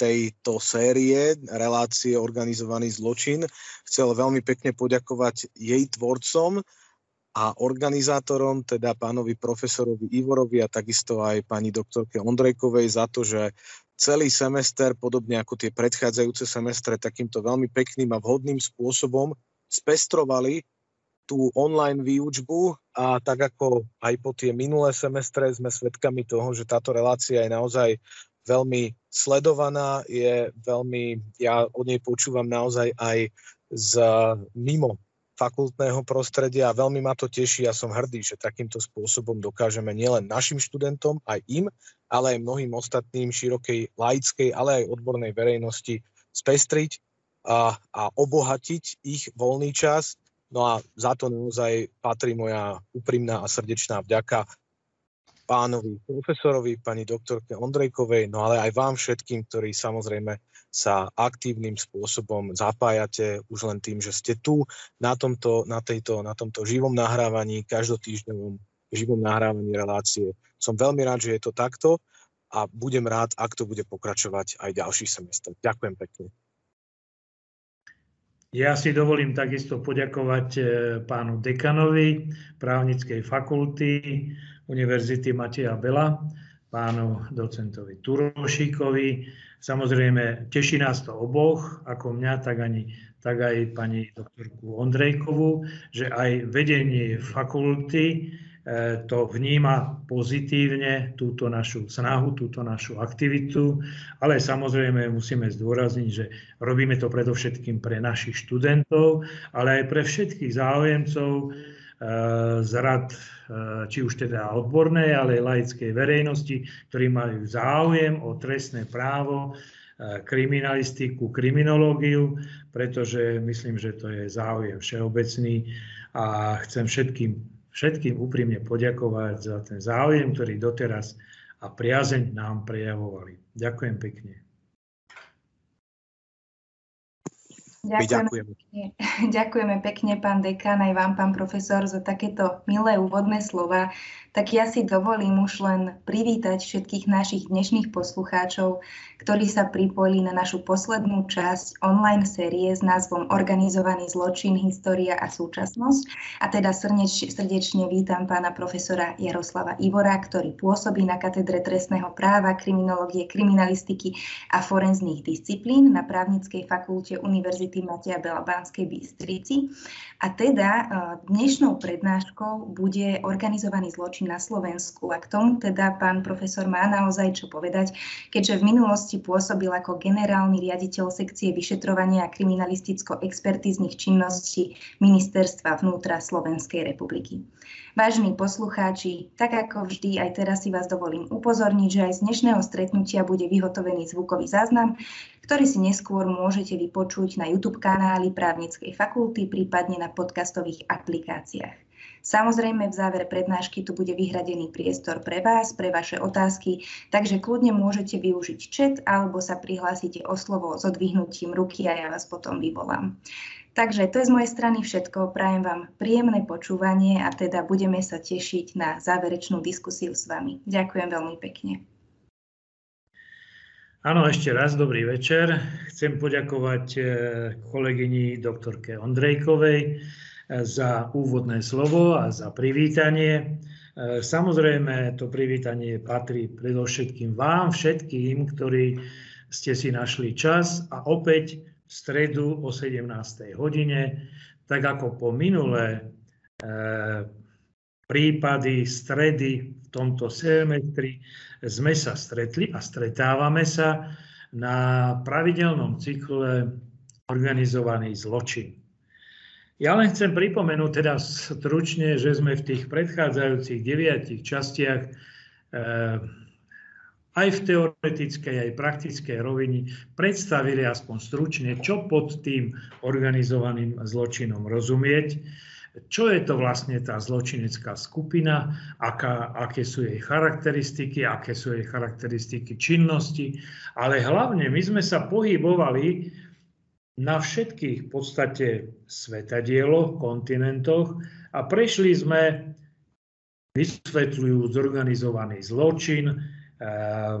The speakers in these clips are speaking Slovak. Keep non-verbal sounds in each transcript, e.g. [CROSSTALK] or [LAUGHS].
tejto série relácie organizovaný zločin. Chcel veľmi pekne poďakovať jej tvorcom a organizátorom, teda pánovi profesorovi Ivorovi a takisto aj pani doktorke Ondrejkovej za to, že celý semester, podobne ako tie predchádzajúce semestre, takýmto veľmi pekným a vhodným spôsobom spestrovali tú online výučbu a tak ako aj po tie minulé semestre sme svedkami toho, že táto relácia je naozaj veľmi sledovaná, je veľmi, ja od nej počúvam naozaj aj z mimo fakultného prostredia a veľmi ma to teší a som hrdý, že takýmto spôsobom dokážeme nielen našim študentom, aj im, ale aj mnohým ostatným širokej laickej, ale aj odbornej verejnosti spestriť a, a obohatiť ich voľný čas. No a za to naozaj patrí moja úprimná a srdečná vďaka pánovi profesorovi, pani doktorke Ondrejkovej, no ale aj vám všetkým, ktorí samozrejme sa aktívnym spôsobom zapájate už len tým, že ste tu na tomto, na tejto, na tomto živom nahrávaní, každotýždňovom živom nahrávaní relácie. Som veľmi rád, že je to takto a budem rád, ak to bude pokračovať aj ďalší semestr. Ďakujem pekne. Ja si dovolím takisto poďakovať e, pánu dekanovi právnickej fakulty Univerzity Mateja Bela, pánu docentovi Turošíkovi. Samozrejme, teší nás to oboch, ako mňa, tak, ani, tak aj pani doktorku Ondrejkovú, že aj vedenie fakulty E, to vníma pozitívne túto našu snahu, túto našu aktivitu, ale samozrejme musíme zdôrazniť, že robíme to predovšetkým pre našich študentov, ale aj pre všetkých záujemcov z rad, e, či už teda odbornej, ale aj laickej verejnosti, ktorí majú záujem o trestné právo, kriminalistiku, kriminológiu, pretože myslím, že to je záujem všeobecný a chcem všetkým všetkým úprimne poďakovať za ten záujem, ktorý doteraz a priazeň nám prejavovali. Ďakujem pekne. Ďakujeme, pekne. [LAUGHS] Ďakujeme pekne, pán dekan, aj vám, pán profesor, za takéto milé úvodné slova tak ja si dovolím už len privítať všetkých našich dnešných poslucháčov, ktorí sa pripojili na našu poslednú časť online série s názvom Organizovaný zločin, história a súčasnosť. A teda srdeč, srdečne vítam pána profesora Jaroslava Ivora, ktorý pôsobí na katedre trestného práva, kriminológie, kriminalistiky a forenzných disciplín na právnickej fakulte Univerzity Mateja Bela Banskej Bystrici. A teda e, dnešnou prednáškou bude organizovaný zločin či na Slovensku. A k tomu teda pán profesor má naozaj čo povedať, keďže v minulosti pôsobil ako generálny riaditeľ sekcie vyšetrovania a kriminalisticko-expertizných činností Ministerstva vnútra Slovenskej republiky. Vážení poslucháči, tak ako vždy, aj teraz si vás dovolím upozorniť, že aj z dnešného stretnutia bude vyhotovený zvukový záznam, ktorý si neskôr môžete vypočuť na YouTube kanáli Právnickej fakulty, prípadne na podcastových aplikáciách. Samozrejme, v závere prednášky tu bude vyhradený priestor pre vás, pre vaše otázky, takže kľudne môžete využiť chat alebo sa prihlásite o slovo s odvihnutím ruky a ja vás potom vyvolám. Takže to je z mojej strany všetko. Prajem vám príjemné počúvanie a teda budeme sa tešiť na záverečnú diskusiu s vami. Ďakujem veľmi pekne. Áno, ešte raz dobrý večer. Chcem poďakovať eh, kolegyni doktorke Ondrejkovej, za úvodné slovo a za privítanie. E, samozrejme, to privítanie patrí predovšetkým vám, všetkým, ktorí ste si našli čas a opäť v stredu o 17. hodine, tak ako po minulé prípady stredy tomto semestri sme sa stretli a stretávame sa na pravidelnom cykle organizovaný zločin. Ja len chcem pripomenúť teda stručne, že sme v tých predchádzajúcich deviatich častiach eh, aj v teoretickej, aj praktickej rovini predstavili aspoň stručne, čo pod tým organizovaným zločinom rozumieť, čo je to vlastne tá zločinecká skupina, aká, aké sú jej charakteristiky, aké sú jej charakteristiky činnosti, ale hlavne my sme sa pohybovali na všetkých v podstate svetadieloch, kontinentoch a prešli sme vysvetľujú zorganizovaný zločin, eh,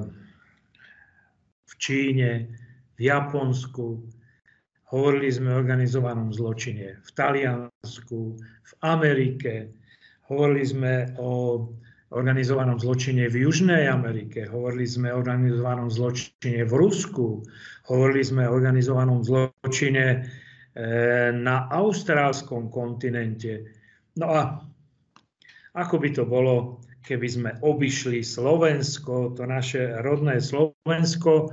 v Číne, v Japonsku, hovorili sme o organizovanom zločine v Taliansku, v Amerike, hovorili sme o organizovanom zločine v Južnej Amerike, hovorili sme o organizovanom zločine v Rusku, hovorili sme o organizovanom zločine e, na austrálskom kontinente. No a ako by to bolo, keby sme obišli Slovensko, to naše rodné Slovensko, e,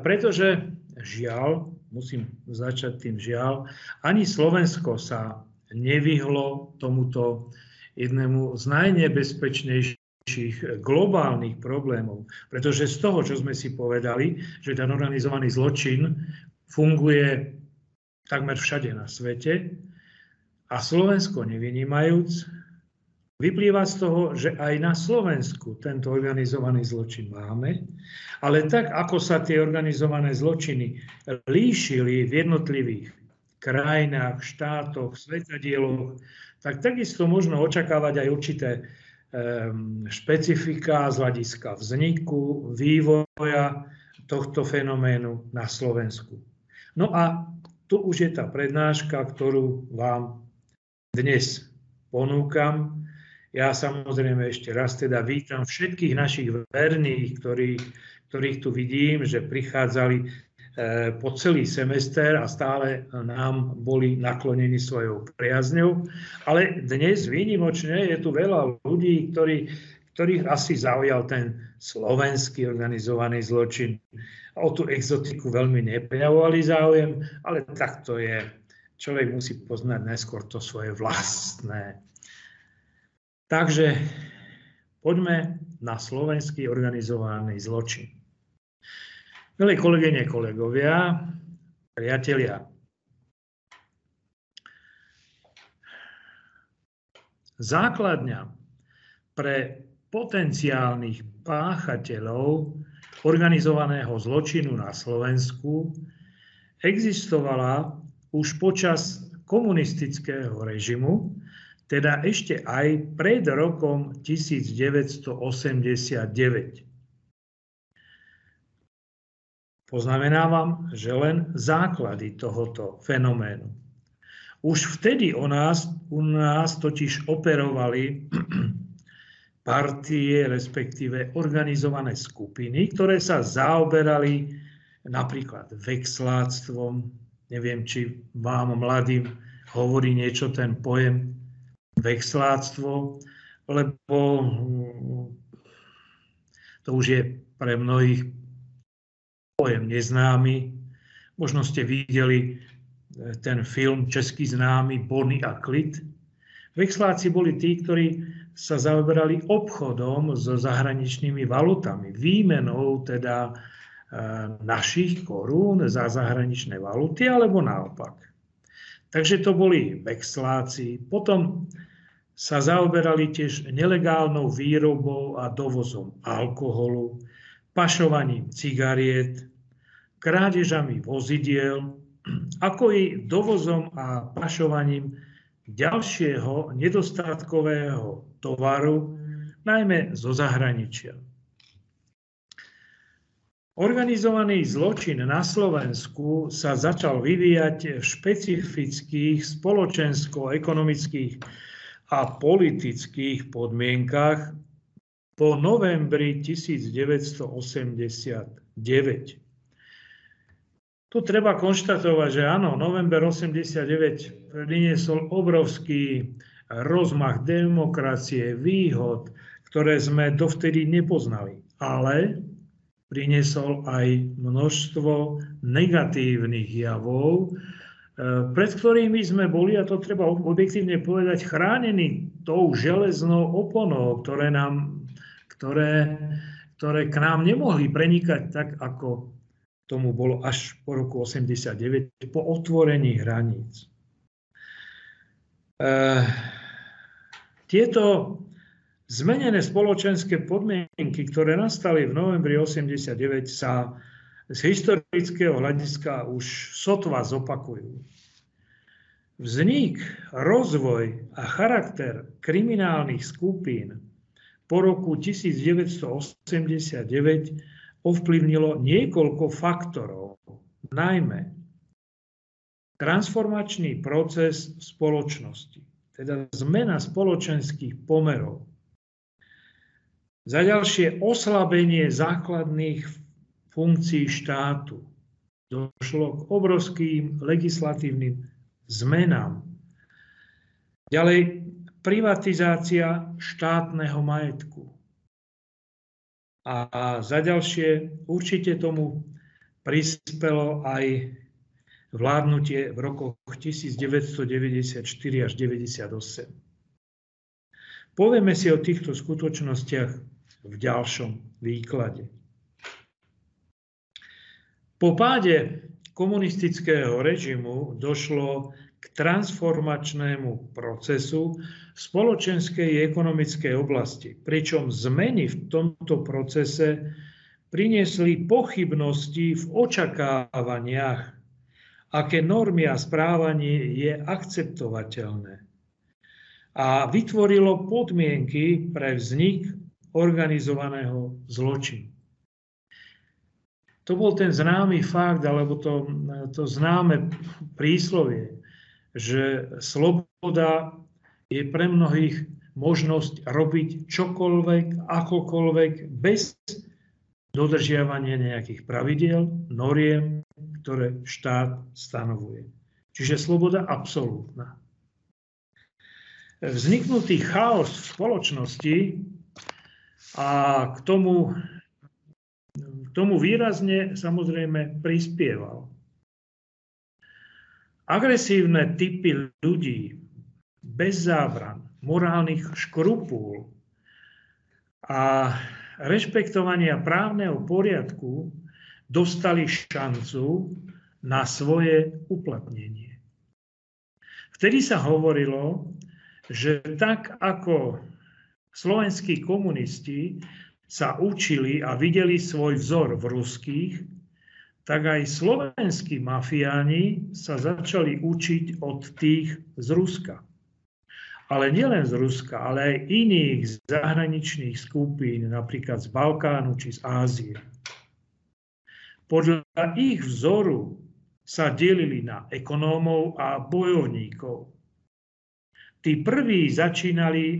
pretože žiaľ, musím začať tým žiaľ, ani Slovensko sa nevyhlo tomuto jednému z najnebezpečnejších globálnych problémov. Pretože z toho, čo sme si povedali, že ten organizovaný zločin funguje takmer všade na svete a Slovensko nevynímajúc, vyplýva z toho, že aj na Slovensku tento organizovaný zločin máme, ale tak, ako sa tie organizované zločiny líšili v jednotlivých krajinách, štátoch, svetadieloch, tak takisto možno očakávať aj určité um, špecifika z hľadiska vzniku, vývoja tohto fenoménu na Slovensku. No a tu už je tá prednáška, ktorú vám dnes ponúkam. Ja samozrejme ešte raz teda vítam všetkých našich verných, ktorých, ktorých tu vidím, že prichádzali E, po celý semester a stále nám boli naklonení svojou priazňou. Ale dnes výnimočne je tu veľa ľudí, ktorí, ktorých asi zaujal ten slovenský organizovaný zločin. O tú exotiku veľmi neprejavovali záujem, ale tak to je. Človek musí poznať najskôr to svoje vlastné. Takže poďme na slovenský organizovaný zločin. Milé kolegyne, kolegovia, priatelia, základňa pre potenciálnych páchateľov organizovaného zločinu na Slovensku existovala už počas komunistického režimu, teda ešte aj pred rokom 1989. Poznamenávam, že len základy tohoto fenoménu. Už vtedy o nás, u nás totiž operovali [CLEARS THROAT] partie, respektíve organizované skupiny, ktoré sa zaoberali napríklad vexláctvom. Neviem, či vám mladým hovorí niečo ten pojem vexláctvo, lebo mm, to už je pre mnohých pojem neznámy. Možno ste videli e, ten film český známy Bonny a Klit. Vexláci boli tí, ktorí sa zaoberali obchodom so zahraničnými valutami, výmenou teda e, našich korún za zahraničné valuty, alebo naopak. Takže to boli vexláci. Potom sa zaoberali tiež nelegálnou výrobou a dovozom alkoholu, pašovaním cigariet, krádežami vozidiel, ako i dovozom a pašovaním ďalšieho nedostatkového tovaru, najmä zo zahraničia. Organizovaný zločin na Slovensku sa začal vyvíjať v špecifických spoločensko-ekonomických a politických podmienkach po novembri 1989. Tu treba konštatovať, že áno, november 89 priniesol obrovský rozmach demokracie, výhod, ktoré sme dovtedy nepoznali. Ale priniesol aj množstvo negatívnych javov, pred ktorými sme boli, a to treba objektívne povedať, chránení tou železnou oponou, ktoré, nám, ktoré, ktoré k nám nemohli prenikať tak, ako tomu bolo až po roku 89, po otvorení hraníc. E, tieto zmenené spoločenské podmienky, ktoré nastali v novembri 89, sa z historického hľadiska už sotva zopakujú. Vznik, rozvoj a charakter kriminálnych skupín po roku 1989 ovplyvnilo niekoľko faktorov, najmä transformačný proces v spoločnosti, teda zmena spoločenských pomerov. Za ďalšie oslabenie základných funkcií štátu. Došlo k obrovským legislatívnym zmenám. Ďalej, privatizácia štátneho majetku. A za ďalšie, určite tomu prispelo aj vládnutie v rokoch 1994 až 1998. Povieme si o týchto skutočnostiach v ďalšom výklade. Po páde komunistického režimu došlo k transformačnému procesu spoločenskej a ekonomickej oblasti, pričom zmeny v tomto procese priniesli pochybnosti v očakávaniach aké normy a správanie je akceptovateľné. A vytvorilo podmienky pre vznik organizovaného zločinu. To bol ten známy fakt, alebo to, to známe príslovie, že sloboda je pre mnohých možnosť robiť čokoľvek, akokoľvek, bez dodržiavania nejakých pravidiel, noriem, ktoré štát stanovuje. Čiže sloboda absolútna. Vzniknutý chaos v spoločnosti a k tomu, tomu výrazne samozrejme prispieval. Agresívne typy ľudí bez zábran, morálnych škrupúl a rešpektovania právneho poriadku dostali šancu na svoje uplatnenie. Vtedy sa hovorilo, že tak ako slovenskí komunisti sa učili a videli svoj vzor v ruských, tak aj slovenskí mafiáni sa začali učiť od tých z Ruska. Ale nielen z Ruska, ale aj iných zahraničných skupín, napríklad z Balkánu či z Ázie. Podľa ich vzoru sa delili na ekonómov a bojovníkov. Tí prví začínali e,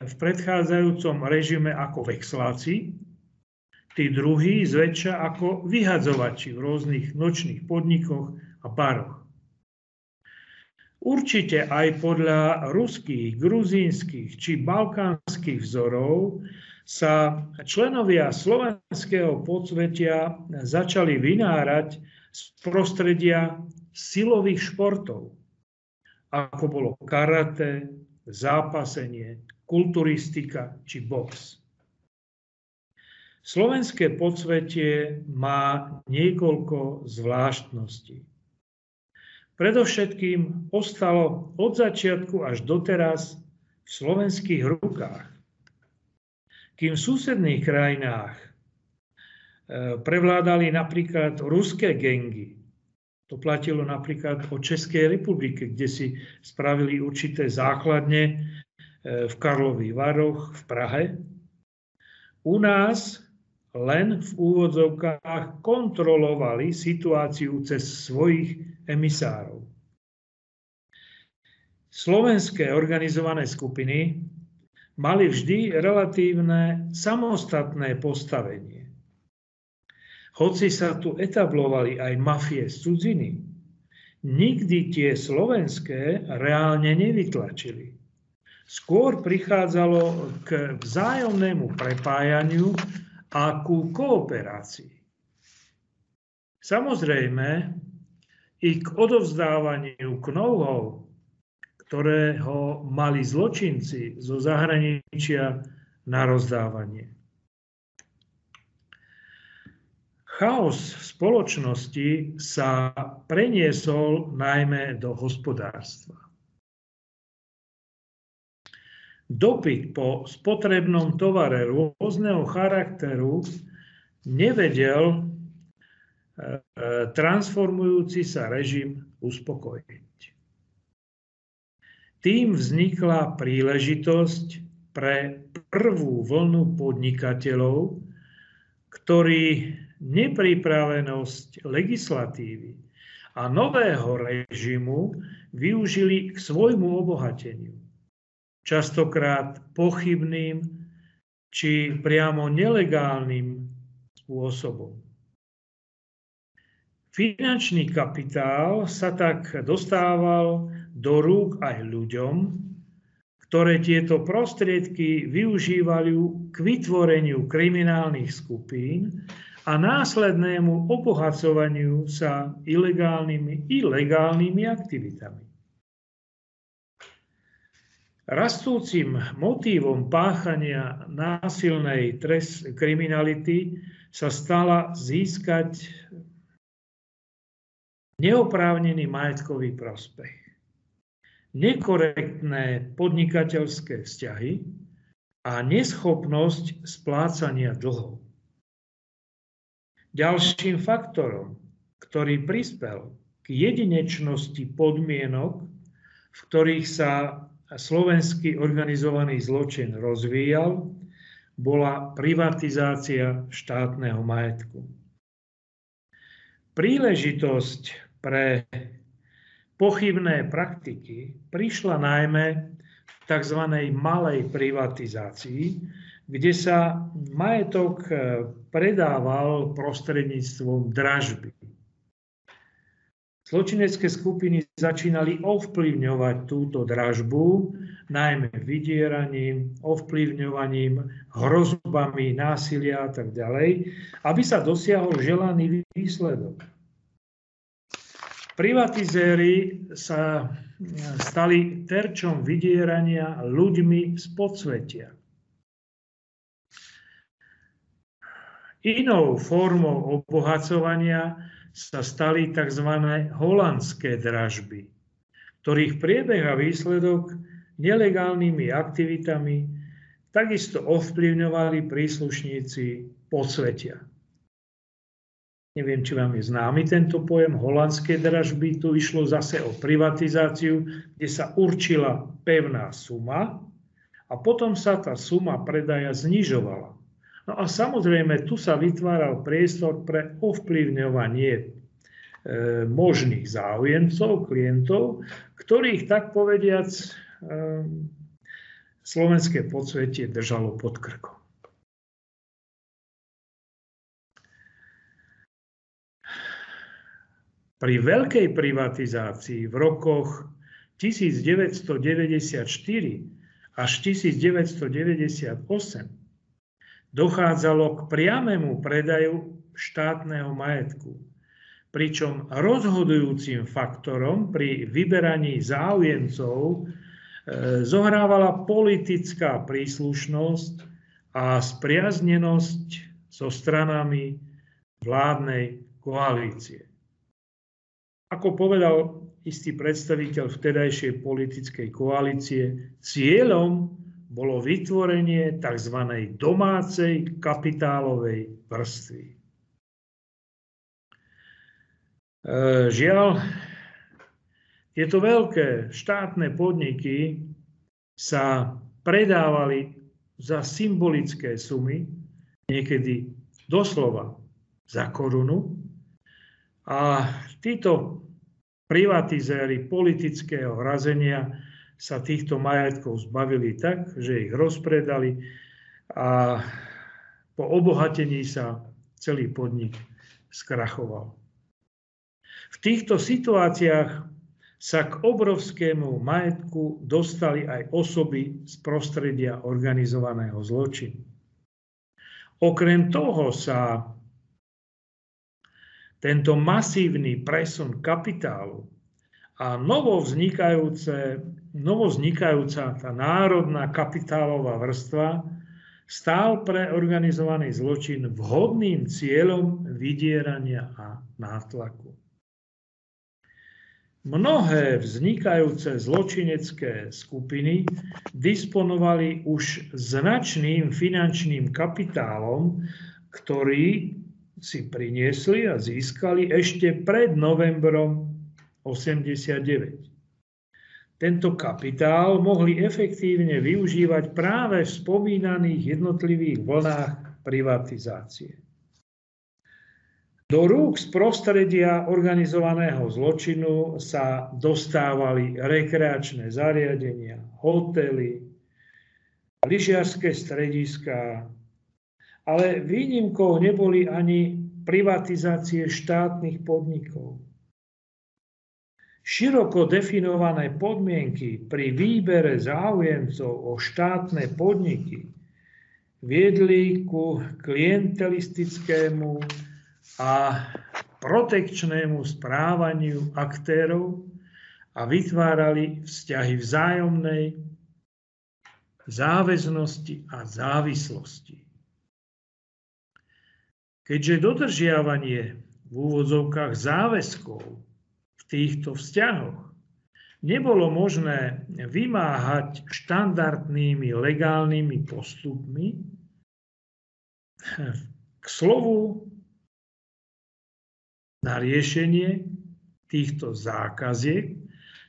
v predchádzajúcom režime ako vexláci, tí druhí zväčša ako vyhadzovači v rôznych nočných podnikoch a baroch. Určite aj podľa ruských, gruzínskych či balkánskych vzorov sa členovia slovenského podsvetia začali vynárať z prostredia silových športov, ako bolo karate, zápasenie, kulturistika či box. Slovenské podsvetie má niekoľko zvláštností. Predovšetkým ostalo od začiatku až doteraz v slovenských rukách. Kým v susedných krajinách e, prevládali napríklad ruské gengy, to platilo napríklad o Českej republike, kde si spravili určité základne e, v Karlových Varoch, v Prahe. U nás len v úvodzovkách kontrolovali situáciu cez svojich emisárov. Slovenské organizované skupiny mali vždy relatívne samostatné postavenie. Hoci sa tu etablovali aj mafie z cudziny, nikdy tie slovenské reálne nevytlačili. Skôr prichádzalo k vzájomnému prepájaniu a ku kooperácii. Samozrejme, i k odovzdávaniu k know ktorého mali zločinci zo zahraničia na rozdávanie. Chaos v spoločnosti sa preniesol najmä do hospodárstva. Dopyt po spotrebnom tovare rôzneho charakteru nevedel e, e, transformujúci sa režim uspokojiť. Tým vznikla príležitosť pre prvú vlnu podnikateľov, ktorí nepripravenosť legislatívy a nového režimu využili k svojmu obohateniu. Častokrát pochybným či priamo nelegálnym spôsobom. Finančný kapitál sa tak dostával do rúk aj ľuďom, ktoré tieto prostriedky využívali k vytvoreniu kriminálnych skupín a následnému obohacovaniu sa ilegálnymi i legálnymi aktivitami. Rastúcim motívom páchania násilnej trest kriminality sa stala získať neoprávnený majetkový prospech, nekorektné podnikateľské vzťahy a neschopnosť splácania dlhov. Ďalším faktorom, ktorý prispel k jedinečnosti podmienok, v ktorých sa slovenský organizovaný zločin rozvíjal, bola privatizácia štátneho majetku. Príležitosť pre pochybné praktiky prišla najmä v tzv. malej privatizácii, kde sa majetok e, predával prostredníctvom dražby. Zločinecké skupiny začínali ovplyvňovať túto dražbu, najmä vydieraním, ovplyvňovaním, hrozbami, násilia a tak ďalej, aby sa dosiahol želaný výsledok. Privatizéry sa stali terčom vydierania ľuďmi z podsvetia. Inou formou obohacovania sa stali tzv. holandské dražby, ktorých priebeh a výsledok nelegálnymi aktivitami takisto ovplyvňovali príslušníci podsvetia. Neviem, či vám je známy tento pojem holandské dražby. Tu išlo zase o privatizáciu, kde sa určila pevná suma a potom sa tá suma predaja znižovala. No a samozrejme, tu sa vytváral priestor pre ovplyvňovanie e, možných záujemcov, klientov, ktorých tak povediac e, slovenské podsvetie držalo pod krkom. Pri veľkej privatizácii v rokoch 1994 až 1998 dochádzalo k priamému predaju štátneho majetku. Pričom rozhodujúcim faktorom pri vyberaní záujemcov e, zohrávala politická príslušnosť a spriaznenosť so stranami vládnej koalície. Ako povedal istý predstaviteľ vtedajšej politickej koalície, cieľom bolo vytvorenie tzv. domácej kapitálovej vrstvy. E, žiaľ, tieto veľké štátne podniky sa predávali za symbolické sumy, niekedy doslova za korunu. A títo privatizéry politického razenia sa týchto majetkov zbavili tak, že ich rozpredali a po obohatení sa celý podnik skrachoval. V týchto situáciách sa k obrovskému majetku dostali aj osoby z prostredia organizovaného zločinu. Okrem toho sa tento masívny presun kapitálu a novo vznikajúce novoznikajúca tá národná kapitálová vrstva stál pre organizovaný zločin vhodným cieľom vydierania a nátlaku. Mnohé vznikajúce zločinecké skupiny disponovali už značným finančným kapitálom, ktorý si priniesli a získali ešte pred novembrom 89. Tento kapitál mohli efektívne využívať práve v spomínaných jednotlivých vlnách privatizácie. Do rúk z prostredia organizovaného zločinu sa dostávali rekreačné zariadenia, hotely, lyžiarské strediská, ale výnimkou neboli ani privatizácie štátnych podnikov. Široko definované podmienky pri výbere záujemcov o štátne podniky viedli ku klientelistickému a protekčnému správaniu aktérov a vytvárali vzťahy vzájomnej záväznosti a závislosti. Keďže dodržiavanie v úvodzovkách záväzkov týchto vzťahoch nebolo možné vymáhať štandardnými legálnymi postupmi, k slovu na riešenie týchto zákaziek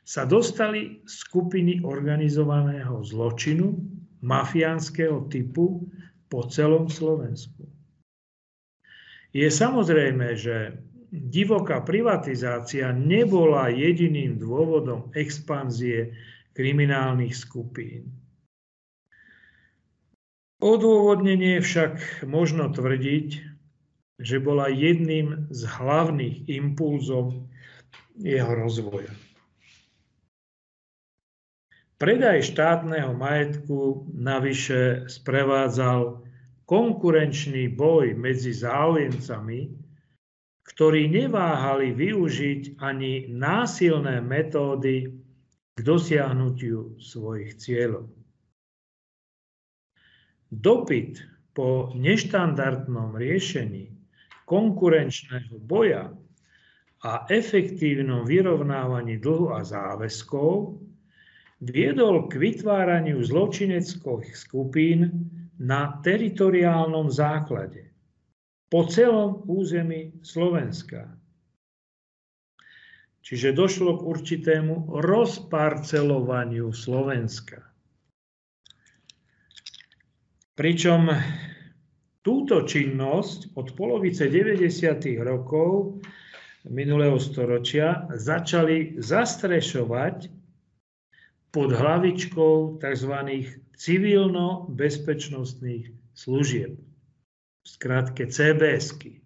sa dostali skupiny organizovaného zločinu mafiánskeho typu po celom Slovensku. Je samozrejme, že divoká privatizácia nebola jediným dôvodom expanzie kriminálnych skupín. Odôvodnenie však možno tvrdiť, že bola jedným z hlavných impulzov jeho rozvoja. Predaj štátneho majetku navyše sprevádzal konkurenčný boj medzi záujemcami, ktorí neváhali využiť ani násilné metódy k dosiahnutiu svojich cieľov. Dopyt po neštandardnom riešení konkurenčného boja a efektívnom vyrovnávaní dlhu a záväzkov viedol k vytváraniu zločineckých skupín na teritoriálnom základe po celom území Slovenska. Čiže došlo k určitému rozparcelovaniu Slovenska. Pričom túto činnosť od polovice 90. rokov minulého storočia začali zastrešovať pod hlavičkou tzv civilno-bezpečnostných služieb, v skratke CBSky.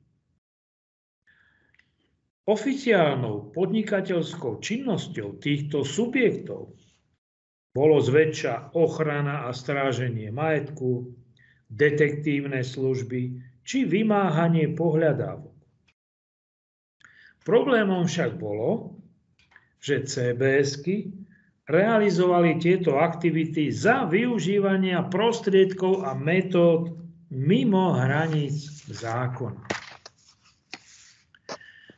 Oficiálnou podnikateľskou činnosťou týchto subjektov bolo zväčša ochrana a stráženie majetku, detektívne služby či vymáhanie pohľadávok. Problémom však bolo, že CBSky realizovali tieto aktivity za využívania prostriedkov a metód mimo hraníc zákona.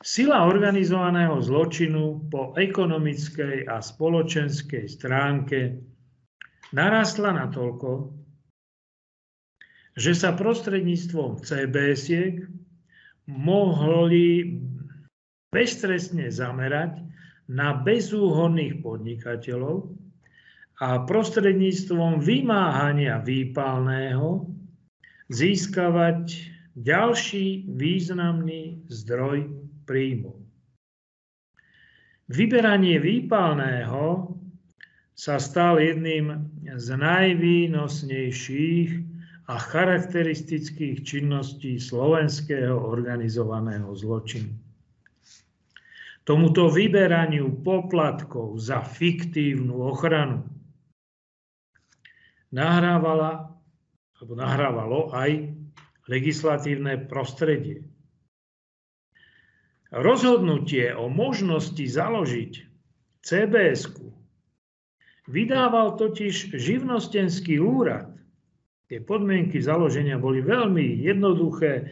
Sila organizovaného zločinu po ekonomickej a spoločenskej stránke narastla natoľko, že sa prostredníctvom CBS-iek mohli beztrestne zamerať na bezúhonných podnikateľov a prostredníctvom vymáhania výpalného získavať ďalší významný zdroj príjmu. Vyberanie výpalného sa stal jedným z najvýnosnejších a charakteristických činností slovenského organizovaného zločinu. Tomuto vyberaniu poplatkov za fiktívnu ochranu nahrávala, alebo nahrávalo aj legislatívne prostredie. Rozhodnutie o možnosti založiť cbs vydával totiž živnostenský úrad. Tie podmienky založenia boli veľmi jednoduché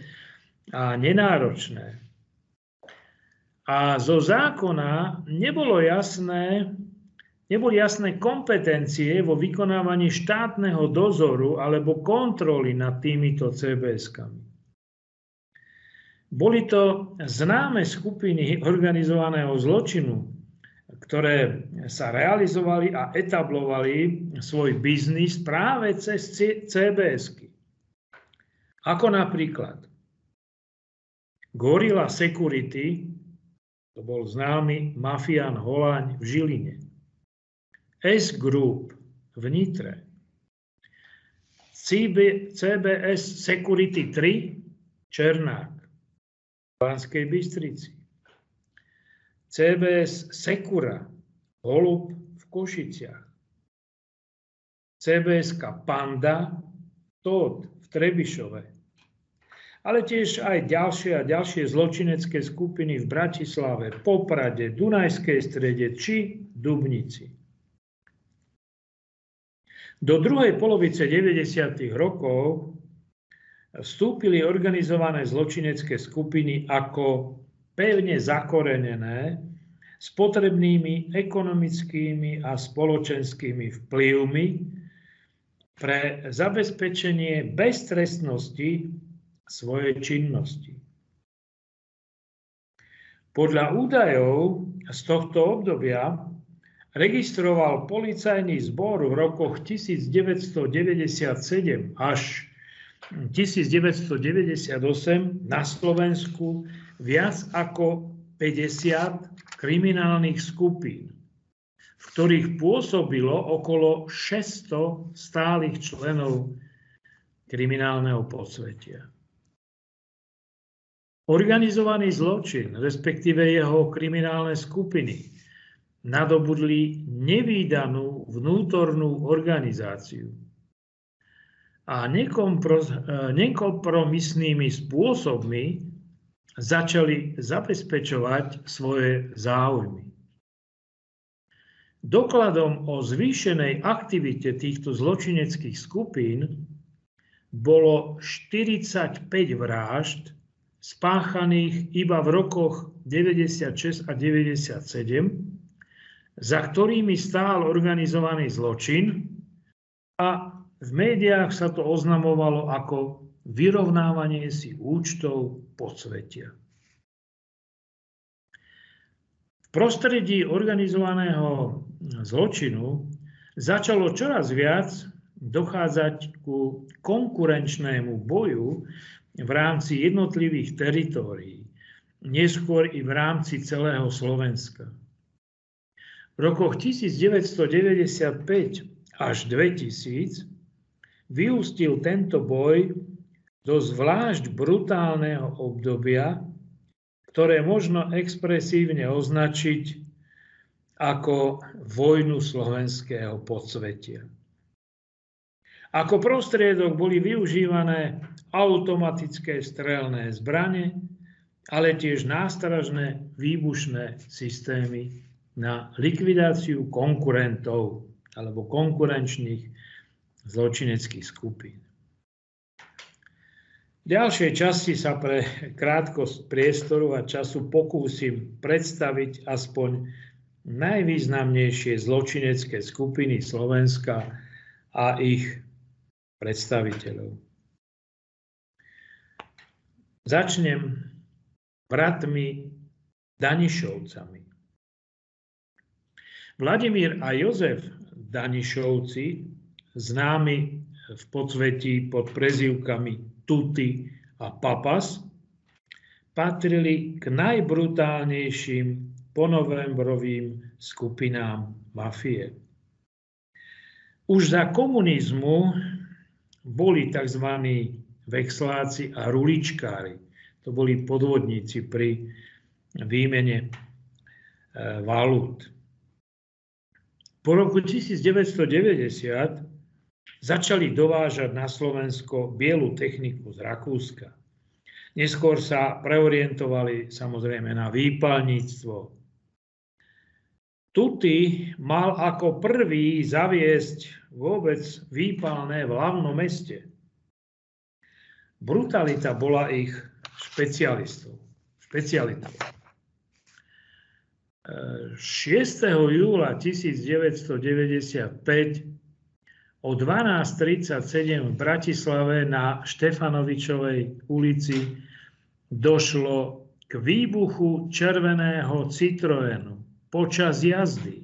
a nenáročné. A zo zákona nebolo jasné, neboli jasné kompetencie vo vykonávaní štátneho dozoru alebo kontroly nad týmito CBS-kami. Boli to známe skupiny organizovaného zločinu, ktoré sa realizovali a etablovali svoj biznis práve cez CBS-ky. Ako napríklad Gorilla Security, to bol známy mafián Holáň v Žiline. S Group v Nitre. CBS Security 3 Černák v Banskej Bystrici. CBS Sekura Holub v Košiciach. CBS Panda Tód v Trebišove ale tiež aj ďalšie a ďalšie zločinecké skupiny v Bratislave, Poprade, Dunajskej strede či Dubnici. Do druhej polovice 90. rokov vstúpili organizované zločinecké skupiny ako pevne zakorenené s potrebnými ekonomickými a spoločenskými vplyvmi pre zabezpečenie beztrestnosti svojej činnosti. Podľa údajov z tohto obdobia registroval policajný zbor v rokoch 1997 až 1998 na Slovensku viac ako 50 kriminálnych skupín, v ktorých pôsobilo okolo 600 stálych členov kriminálneho posvetia. Organizovaný zločin, respektíve jeho kriminálne skupiny, nadobudli nevýdanú vnútornú organizáciu a nekompromisnými spôsobmi začali zabezpečovať svoje záujmy. Dokladom o zvýšenej aktivite týchto zločineckých skupín bolo 45 vražd spáchaných iba v rokoch 96 a 97, za ktorými stál organizovaný zločin a v médiách sa to oznamovalo ako vyrovnávanie si účtov podsvetia. V prostredí organizovaného zločinu začalo čoraz viac dochádzať ku konkurenčnému boju v rámci jednotlivých teritórií, neskôr i v rámci celého Slovenska. V rokoch 1995 až 2000 vyústil tento boj do zvlášť brutálneho obdobia, ktoré možno expresívne označiť ako vojnu slovenského podsvetia. Ako prostriedok boli využívané automatické strelné zbranie, ale tiež nástražné výbušné systémy na likvidáciu konkurentov alebo konkurenčných zločineckých skupín. V ďalšej časti sa pre krátkosť priestoru a času pokúsim predstaviť aspoň najvýznamnejšie zločinecké skupiny Slovenska a ich predstaviteľov. Začnem bratmi Danišovcami. Vladimír a Jozef Danišovci, známi v podsvetí pod prezývkami Tuty a Papas, patrili k najbrutálnejším ponovembrovým skupinám mafie. Už za komunizmu boli tzv. vexláci a ruličkári. To boli podvodníci pri výmene e, valút. Po roku 1990 začali dovážať na Slovensko bielu techniku z Rakúska. Neskôr sa preorientovali samozrejme na výpalníctvo, Tuty mal ako prvý zaviesť vôbec výpalné v hlavnom meste. Brutalita bola ich špecialistou. špecialitou. 6. júla 1995 o 12.37 v Bratislave na Štefanovičovej ulici došlo k výbuchu červeného Citroenu počas jazdy.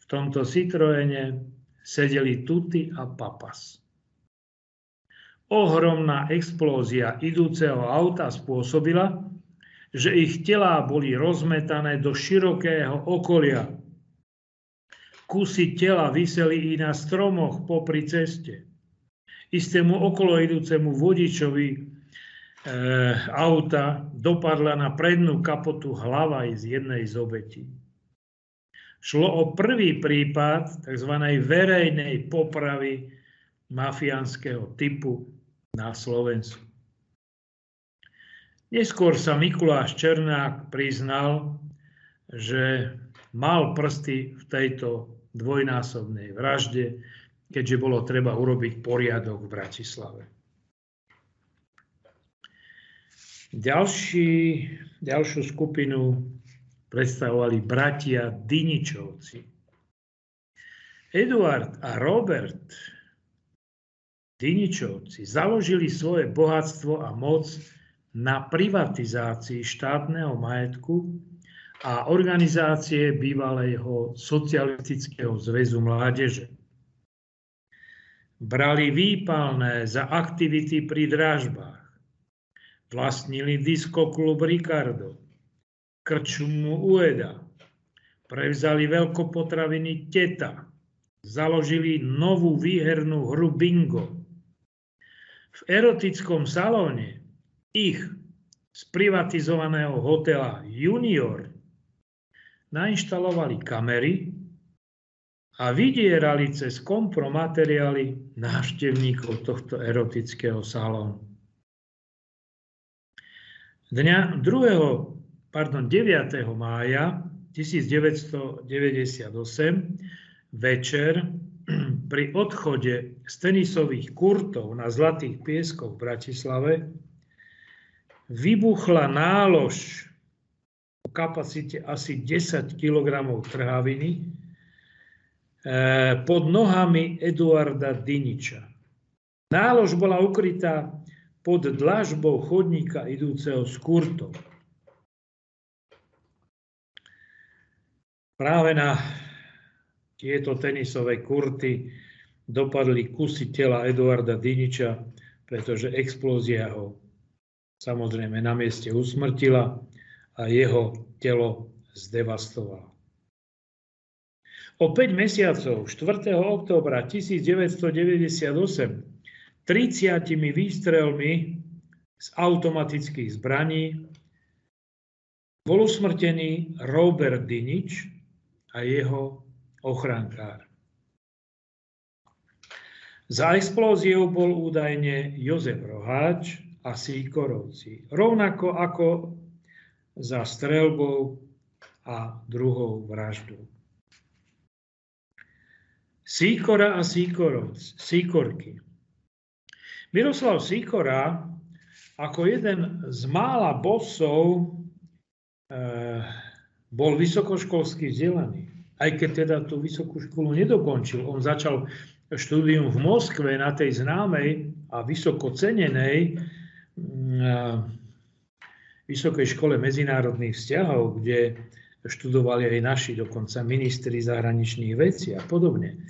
V tomto Citroene sedeli Tuty a Papas. Ohromná explózia idúceho auta spôsobila, že ich telá boli rozmetané do širokého okolia. Kusy tela vyseli i na stromoch popri ceste. Istému okolo idúcemu vodičovi e, auta dopadla na prednú kapotu hlava z jednej z obetí. Šlo o prvý prípad tzv. verejnej popravy mafiánskeho typu na Slovensku. Neskôr sa Mikuláš Černák priznal, že mal prsty v tejto dvojnásobnej vražde, keďže bolo treba urobiť poriadok v Bratislave. Ďalší, ďalšiu skupinu predstavovali bratia Diničovci. Eduard a Robert Diničovci založili svoje bohatstvo a moc na privatizácii štátneho majetku a organizácie bývalého socialistického zväzu mládeže. Brali výpalné za aktivity pri dražbách. Vlastnili diskoklub Ricardo, krčmu Ueda, prevzali veľkopotraviny Teta, založili novú výhernú hru Bingo. V erotickom salóne ich z privatizovaného hotela Junior nainštalovali kamery a vydierali cez kompromateriály návštevníkov tohto erotického salónu. Dňa 2 pardon, 9. mája 1998 večer pri odchode z tenisových kurtov na Zlatých pieskoch v Bratislave vybuchla nálož o kapacite asi 10 kg trhaviny eh, pod nohami Eduarda Diniča. Nálož bola ukrytá pod dlažbou chodníka idúceho z kurtov. Práve na tieto tenisové kurty dopadli kusy tela Eduarda Diniča, pretože explózia ho samozrejme na mieste usmrtila a jeho telo zdevastovala. O 5 mesiacov, 4. októbra 1998, 30 výstrelmi z automatických zbraní bol usmrtený Robert Dinič, a jeho ochrankár. Za explóziou bol údajne Jozef Roháč a Síkorovci, rovnako ako za strelbou a druhou vraždou. Síkora a Síkorovc, Síkorky. Miroslav Síkora ako jeden z mála bosov eh, bol vysokoškolský vzdelaný. Aj keď teda tú vysokú školu nedokončil, on začal štúdium v Moskve na tej známej a vysoko cenenej Vysokej škole medzinárodných vzťahov, kde študovali aj naši dokonca ministri zahraničných vecí a podobne.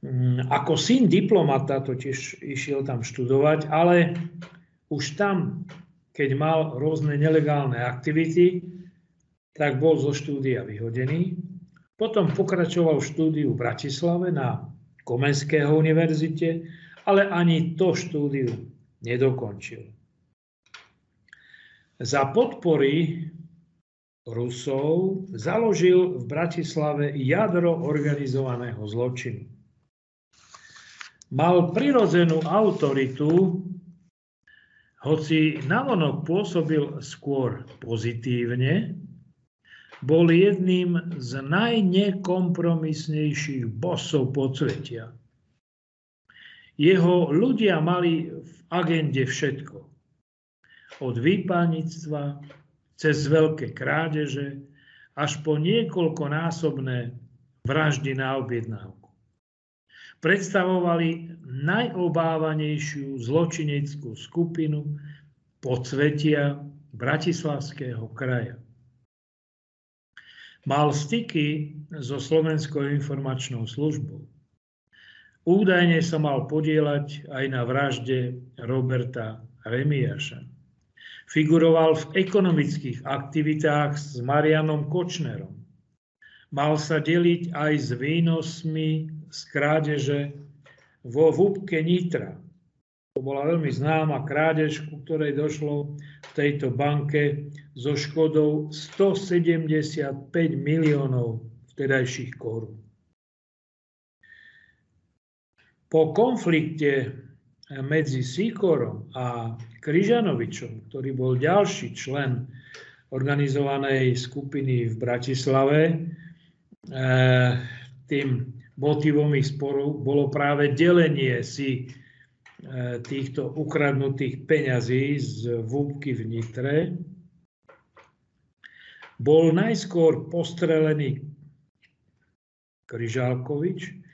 Mm, ako syn diplomata totiž išiel tam študovať, ale už tam, keď mal rôzne nelegálne aktivity, tak bol zo štúdia vyhodený. Potom pokračoval v štúdiu v Bratislave na Komenského univerzite, ale ani to štúdiu nedokončil. Za podpory Rusov založil v Bratislave jadro organizovaného zločinu. Mal prirodzenú autoritu, hoci navonok pôsobil skôr pozitívne, bol jedným z najnekompromisnejších bosov podsvetia. Jeho ľudia mali v agende všetko. Od výpalníctva cez veľké krádeže až po niekoľkonásobné vraždy na objednávku. Predstavovali najobávanejšiu zločineckú skupinu podsvetia Bratislavského kraja. Mal styky so Slovenskou informačnou službou. Údajne sa mal podielať aj na vražde Roberta Remiaša. Figuroval v ekonomických aktivitách s Marianom Kočnerom. Mal sa deliť aj s výnosmi z krádeže vo Vúbke Nitra. To bola veľmi známa krádež, ku ktorej došlo v tejto banke so škodou 175 miliónov vtedajších korún. Po konflikte medzi Sikorom a Kryžanovičom, ktorý bol ďalší člen organizovanej skupiny v Bratislave, eh, tým motivom ich sporu bolo práve delenie si eh, týchto ukradnutých peňazí z vúbky v Nitre. Bol najskôr postrelený Kryžálkovič,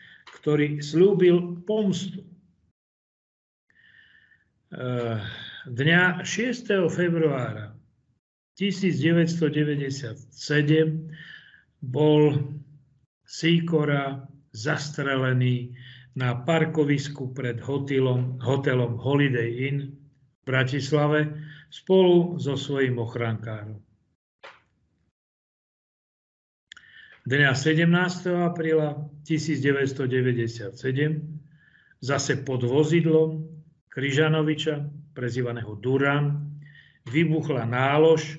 ktorý slúbil pomstu. Eh, dňa 6. februára 1997 bol Sikora zastrelený na parkovisku pred hotelom, hotelom Holiday Inn v Bratislave spolu so svojím ochrankárom. Dňa 17. apríla 1997 zase pod vozidlom Kryžanoviča, prezývaného Duran, vybuchla nálož,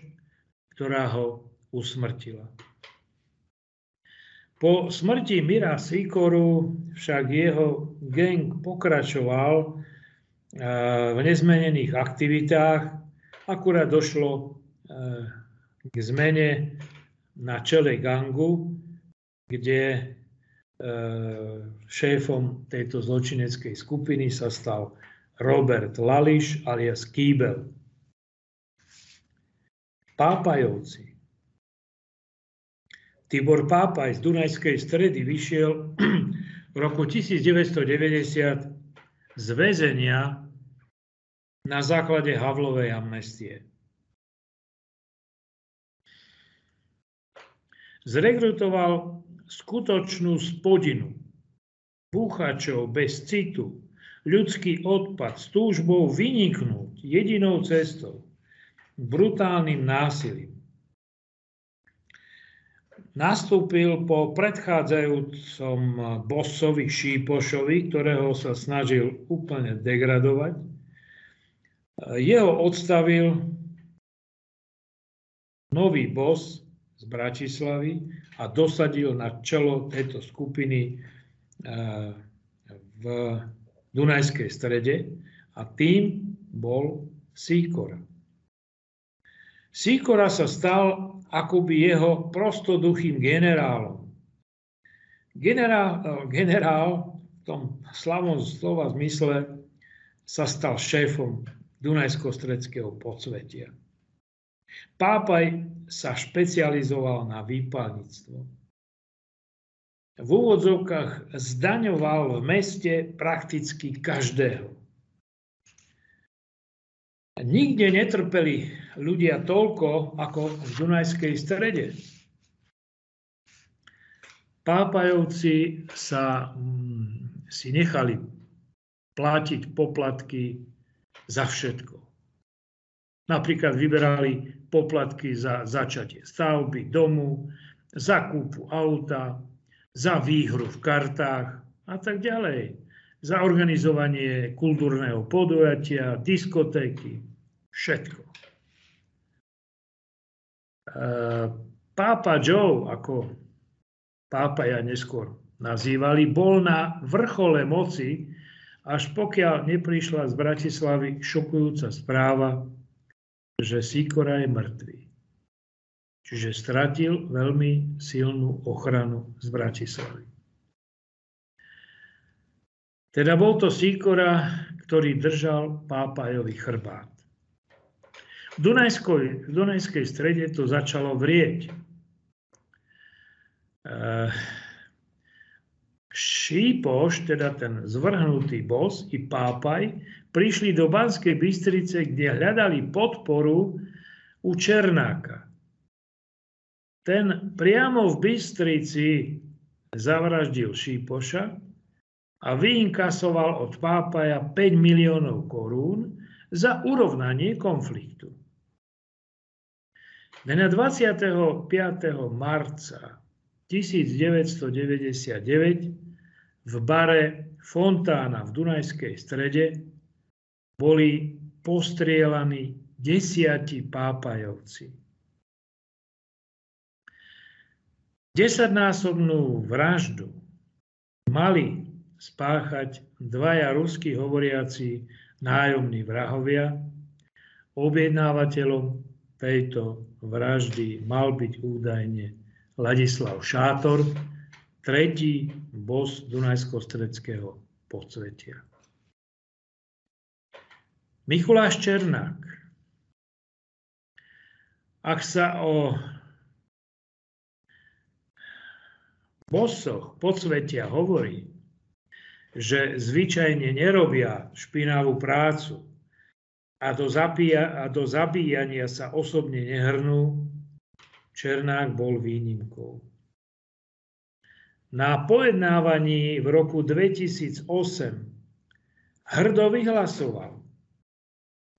ktorá ho usmrtila. Po smrti Mira Sikoru však jeho gang pokračoval v nezmenených aktivitách, akurát došlo k zmene na čele gangu, kde e, šéfom tejto zločineckej skupiny sa stal Robert Lališ alias Kýbel. Pápajovci. Tibor Pápaj z Dunajskej stredy vyšiel v roku 1990 z väzenia na základe Havlovej amnestie. zrekrutoval skutočnú spodinu, búchačov bez citu, ľudský odpad s túžbou vyniknúť jedinou cestou, brutálnym násilím. Nastúpil po predchádzajúcom bossovi Šípošovi, ktorého sa snažil úplne degradovať. Jeho odstavil nový boss, z Bratislavy a dosadil na čelo tejto skupiny eh, v Dunajskej strede a tým bol Síkora. Síkora sa stal akoby jeho prostoduchým generálom. Generál, eh, generál v tom slavom slova zmysle sa stal šéfom Dunajsko-stredského podsvetia. Pápaj sa špecializoval na výpalníctvo. V úvodzovkách zdaňoval v meste prakticky každého. Nikde netrpeli ľudia toľko ako v Dunajskej strede. Pápajovci sa mm, si nechali platiť poplatky za všetko. Napríklad vyberali poplatky za začatie stavby domu, za kúpu auta, za výhru v kartách a tak ďalej. Za organizovanie kultúrneho podujatia, diskotéky, všetko. E, Pápa Joe, ako pápa ja neskôr nazývali, bol na vrchole moci, až pokiaľ neprišla z Bratislavy šokujúca správa, že Sikora je mŕtvý. Čiže stratil veľmi silnú ochranu z Bratislavy. Teda bol to Sikora, ktorý držal Pápajovi chrbát. V Dunajskej, v Dunajskej strede to začalo vrieť. Eh, Šípoš, teda ten zvrhnutý bos i Pápaj, prišli do Banskej Bystrice, kde hľadali podporu u Černáka. Ten priamo v Bystrici zavraždil Šípoša a vyinkasoval od Pápaja 5 miliónov korún za urovnanie konfliktu. Dňa 25. marca 1999 v bare Fontána v Dunajskej strede boli postrielaní desiati pápajovci. Desaťnásobnú vraždu mali spáchať dvaja rusky hovoriaci nájomní vrahovia. Objednávateľom tejto vraždy mal byť údajne Ladislav Šátor, tretí bos Dunajsko-Stredského podsvetia. Mikuláš Černák. Ak sa o bosoch podsvetia hovorí, že zvyčajne nerobia špinavú prácu a do, zapíja, a do zabíjania sa osobne nehrnú, Černák bol výnimkou. Na pojednávaní v roku 2008 hrdo vyhlasoval,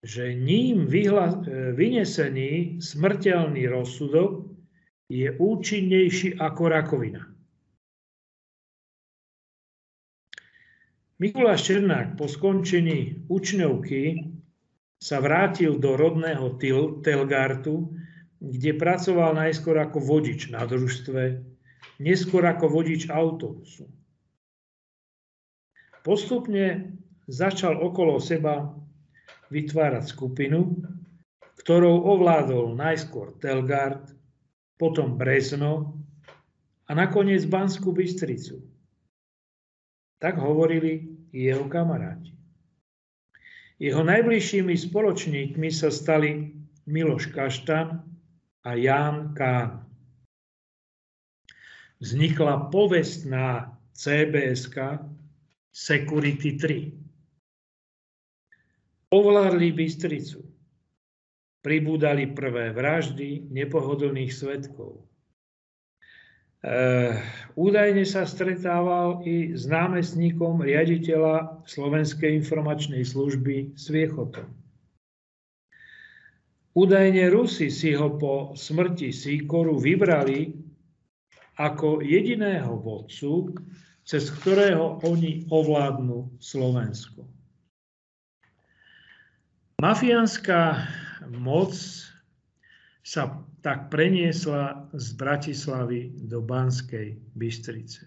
že ním vyhla, vynesený smrteľný rozsudok je účinnejší ako rakovina. Mikuláš Černák po skončení učňovky sa vrátil do rodného Telgartu, kde pracoval najskôr ako vodič na družstve, neskôr ako vodič autobusu. Postupne začal okolo seba vytvárať skupinu, ktorou ovládol najskôr Telgard, potom Brezno a nakoniec Banskú Bystricu. Tak hovorili jeho kamaráti. Jeho najbližšími spoločníkmi sa stali Miloš Kaštan a Ján Kán. Vznikla povestná CBSK Security 3. Ovládli Bystricu. Pribúdali prvé vraždy nepohodlných svetkov. E, údajne sa stretával i s námestníkom riaditeľa Slovenskej informačnej služby Sviechotom. Údajne Rusi si ho po smrti Sýkoru vybrali ako jediného vodcu, cez ktorého oni ovládnu Slovensko. Mafiánska moc sa tak preniesla z Bratislavy do Banskej Bystrice.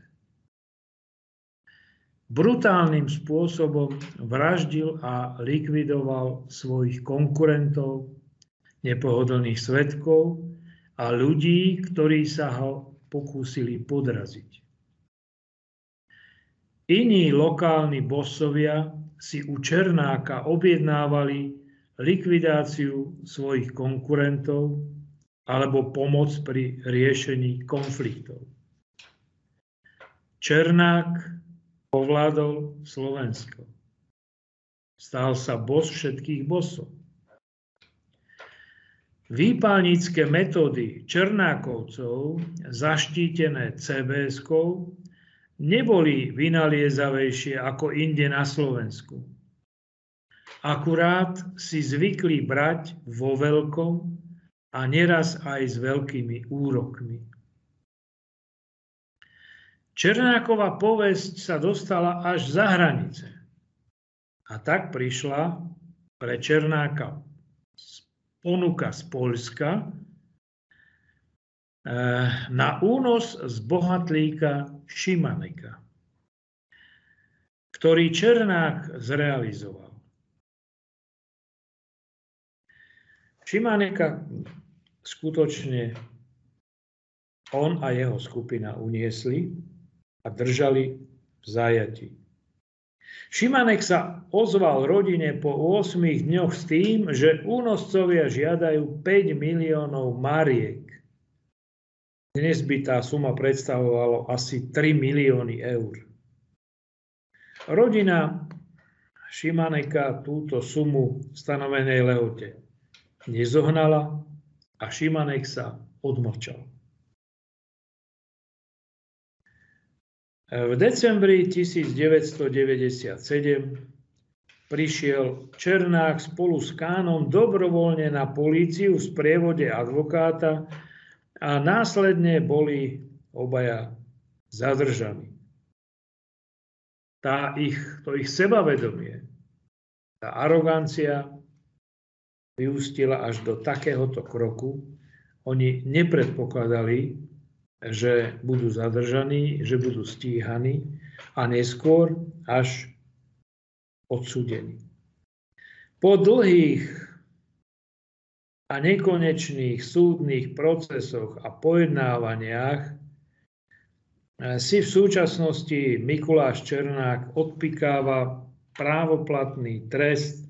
Brutálnym spôsobom vraždil a likvidoval svojich konkurentov nepohodlných svetkov a ľudí, ktorí sa ho pokúsili podraziť. Iní lokálni bosovia si u Černáka objednávali likvidáciu svojich konkurentov alebo pomoc pri riešení konfliktov. Černák ovládol Slovensko. Stal sa bos všetkých bosov. Výpalnícke metódy Černákovcov, zaštítené CBS-kou, neboli vynaliezavejšie ako inde na Slovensku. Akurát si zvykli brať vo veľkom a neraz aj s veľkými úrokmi. Černáková povesť sa dostala až za hranice. A tak prišla pre Černáka ponuka z Polska eh, na únos z bohatlíka Šimaneka, ktorý Černák zrealizoval. Šimaneka skutočne on a jeho skupina uniesli a držali v zajati. Šimanek sa ozval rodine po 8 dňoch s tým, že únoscovia žiadajú 5 miliónov mariek. Dnes by tá suma predstavovalo asi 3 milióny eur. Rodina Šimaneka túto sumu v stanovenej lehote nezohnala a Šimanek sa odmlčal. V decembri 1997 prišiel Černák spolu s Kánom dobrovoľne na políciu v sprievode advokáta a následne boli obaja zadržaní. Tá ich, to ich sebavedomie, tá arogancia vyústila až do takéhoto kroku. Oni nepredpokladali, že budú zadržaní, že budú stíhaní a neskôr až odsúdení. Po dlhých a nekonečných súdnych procesoch a pojednávaniach eh, si v súčasnosti Mikuláš Černák odpikáva právoplatný trest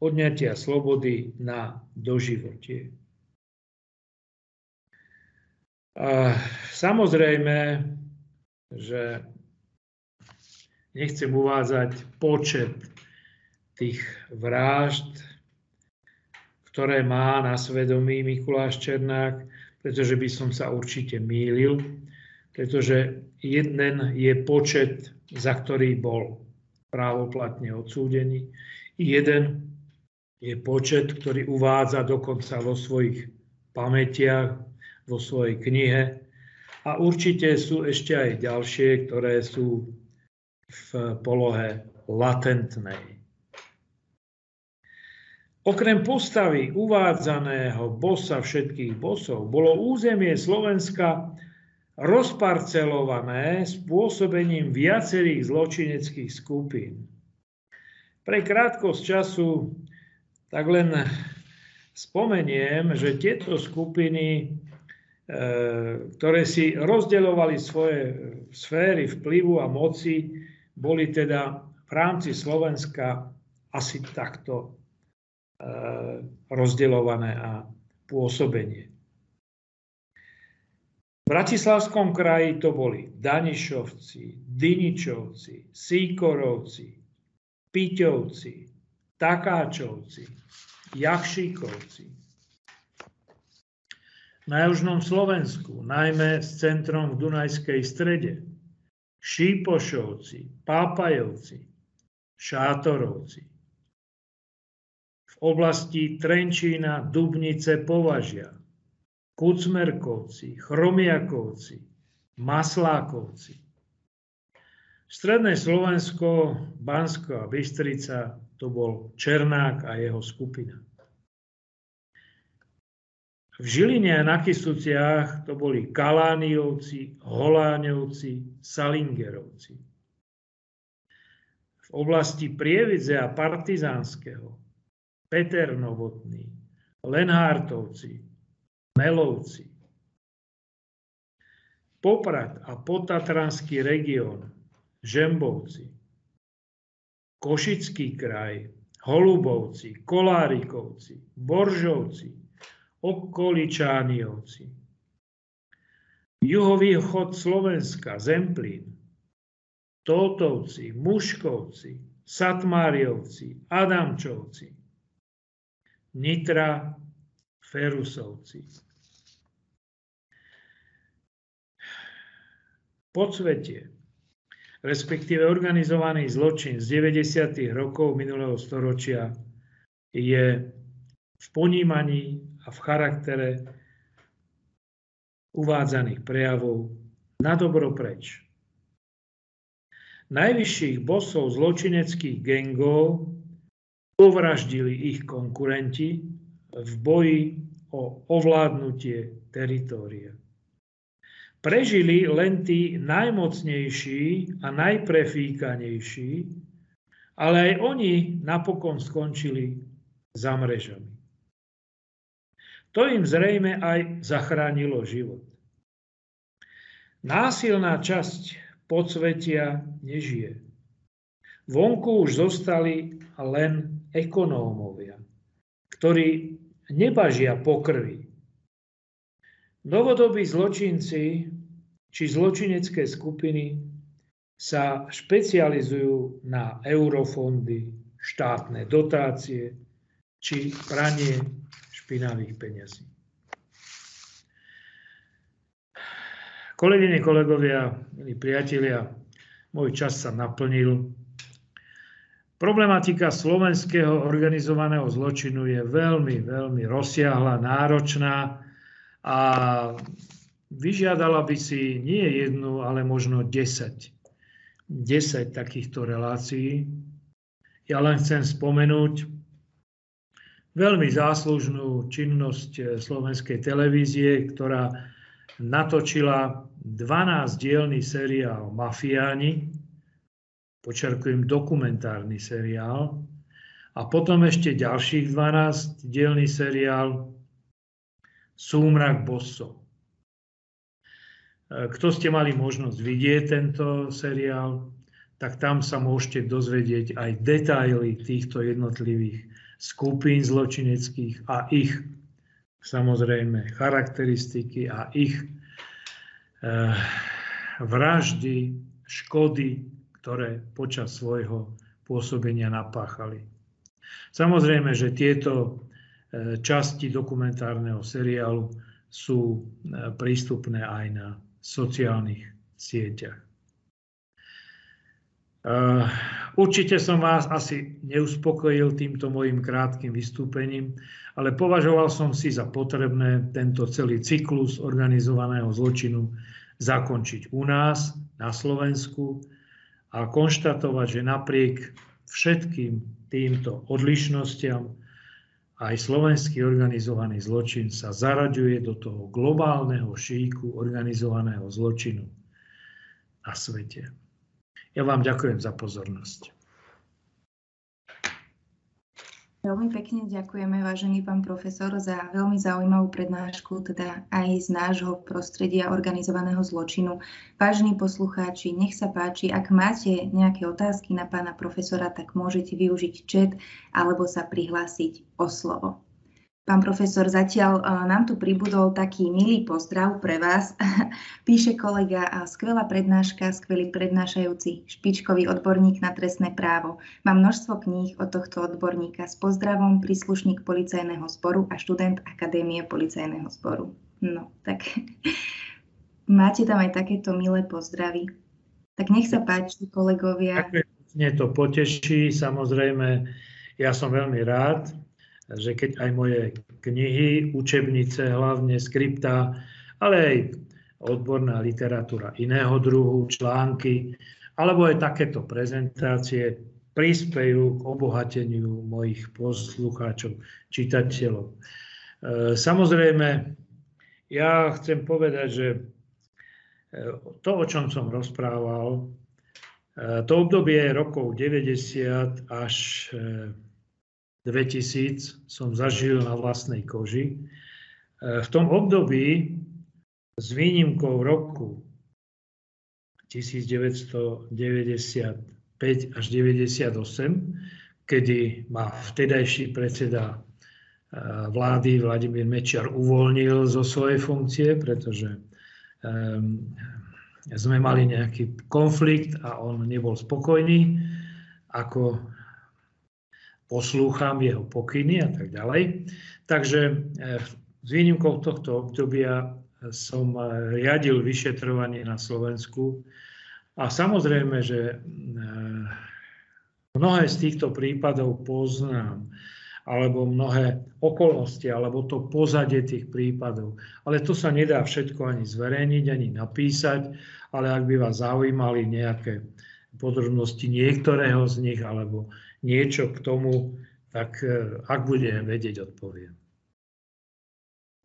odňatia slobody na doživotie. Samozrejme, že nechcem uvádzať počet tých vražd, ktoré má na svedomí Mikuláš Černák, pretože by som sa určite mýlil, pretože jeden je počet, za ktorý bol právoplatne odsúdený, jeden je počet, ktorý uvádza dokonca vo svojich pamätiach vo svojej knihe. A určite sú ešte aj ďalšie, ktoré sú v polohe latentnej. Okrem postavy uvádzaného bossa všetkých bosov bolo územie Slovenska rozparcelované spôsobením viacerých zločineckých skupín. Pre krátkosť času tak len spomeniem, že tieto skupiny E, ktoré si rozdeľovali svoje sféry vplyvu a moci, boli teda v rámci Slovenska asi takto e, rozdeľované a pôsobenie. V Bratislavskom kraji to boli Danišovci, Diničovci, Síkorovci, Piťovci, Takáčovci, Jakšíkovci, na južnom Slovensku, najmä s centrom v Dunajskej strede, Šípošovci, Pápajovci, Šátorovci. V oblasti Trenčína, Dubnice, Považia, Kucmerkovci, Chromiakovci, Maslákovci. Stredné Slovensko, Bansko a Bystrica to bol Černák a jeho skupina. V Žiline a na Kisuciach to boli Kalániovci, Holáňovci, Salingerovci. V oblasti Prievidze a Partizánskeho Peter Novotný, Lenhártovci, Melovci. Poprad a Potatranský región, Žembovci, Košický kraj, Holubovci, Kolárikovci, Boržovci, Okoličániovci. Juhovýchod Slovenska, Zemplín, Tótovci, Muškovci, Satmáriovci, Adamčovci, Nitra, Ferusovci. Podsvetie, respektíve organizovaný zločin z 90. rokov minulého storočia je v ponímaní a v charaktere uvádzaných prejavov na dobro preč. Najvyšších bosov zločineckých gengov povraždili ich konkurenti v boji o ovládnutie teritória. Prežili len tí najmocnejší a najprefíkanejší, ale aj oni napokon skončili za mrežami. To im zrejme aj zachránilo život. Násilná časť podsvetia nežije. Vonku už zostali len ekonómovia, ktorí nebažia po krvi. Novodobí zločinci či zločinecké skupiny sa špecializujú na eurofondy, štátne dotácie či pranie špinavých peňazí. Kolegyne, kolegovia, milí priatelia, Môj čas sa naplnil. Problematika slovenského organizovaného zločinu je veľmi, veľmi rozsiahla, náročná a vyžiadala by si nie jednu, ale možno 10. 10 takýchto relácií. Ja len chcem spomenúť veľmi záslužnú činnosť slovenskej televízie, ktorá natočila 12-dielný seriál Mafiáni, počerkujem dokumentárny seriál. A potom ešte ďalších 12 dielný seriál Súmrak Bosso. Kto ste mali možnosť vidieť tento seriál, tak tam sa môžete dozvedieť aj detaily týchto jednotlivých skupín zločineckých a ich samozrejme charakteristiky a ich eh, vraždy, škody, ktoré počas svojho pôsobenia napáchali. Samozrejme, že tieto e, časti dokumentárneho seriálu sú e, prístupné aj na sociálnych sieťach. E, určite som vás asi neuspokojil týmto mojim krátkým vystúpením, ale považoval som si za potrebné tento celý cyklus organizovaného zločinu zakončiť u nás, na Slovensku, a konštatovať, že napriek všetkým týmto odlišnostiam aj slovenský organizovaný zločin sa zaraďuje do toho globálneho šíku organizovaného zločinu na svete. Ja vám ďakujem za pozornosť. Veľmi pekne ďakujeme, vážený pán profesor, za veľmi zaujímavú prednášku, teda aj z nášho prostredia organizovaného zločinu. Vážení poslucháči, nech sa páči, ak máte nejaké otázky na pána profesora, tak môžete využiť chat alebo sa prihlásiť o slovo. Pán profesor, zatiaľ e, nám tu pribudol taký milý pozdrav pre vás. [LAUGHS] Píše kolega, skvelá prednáška, skvelý prednášajúci, špičkový odborník na trestné právo. Mám množstvo kníh od tohto odborníka. S pozdravom príslušník policajného zboru a študent Akadémie policajného zboru. No, tak [LAUGHS] máte tam aj takéto milé pozdravy. Tak nech sa páči, kolegovia. Mne to poteší, samozrejme, ja som veľmi rád, že keď aj moje knihy, učebnice, hlavne skripta, ale aj odborná literatúra iného druhu, články, alebo aj takéto prezentácie prispejú k obohateniu mojich poslucháčov, čitateľov. E, samozrejme, ja chcem povedať, že e, to, o čom som rozprával, e, to obdobie rokov 90 až 2000 som zažil na vlastnej koži. E, v tom období s výnimkou roku 1995 až 98, kedy ma vtedajší predseda e, vlády Vladimír Mečiar uvoľnil zo svojej funkcie, pretože um, sme mali nejaký konflikt a on nebol spokojný, ako poslúcham jeho pokyny a tak ďalej. Takže eh, s výnimkou tohto obdobia som eh, riadil vyšetrovanie na Slovensku a samozrejme, že eh, mnohé z týchto prípadov poznám, alebo mnohé okolnosti, alebo to pozadie tých prípadov. Ale to sa nedá všetko ani zverejniť, ani napísať, ale ak by vás zaujímali nejaké podrobnosti niektorého z nich, alebo niečo k tomu, tak e, ak budem vedieť, odpoviem.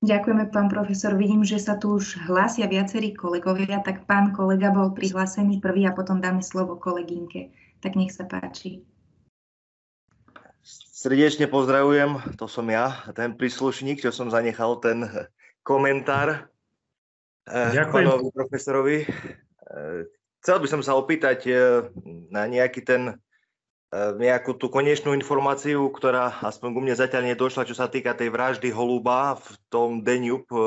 Ďakujeme, pán profesor. Vidím, že sa tu už hlásia viacerí kolegovia, tak pán kolega bol prihlásený prvý a potom dáme slovo kolegynke. Tak nech sa páči. Srdečne pozdravujem, to som ja, ten príslušník, čo som zanechal ten komentár e, Ďakujem. pánovi profesorovi. E, chcel by som sa opýtať na nejaký ten nejakú tú konečnú informáciu, ktorá aspoň ku mne zatiaľ nedošla, čo sa týka tej vraždy Holuba v tom Deňup e,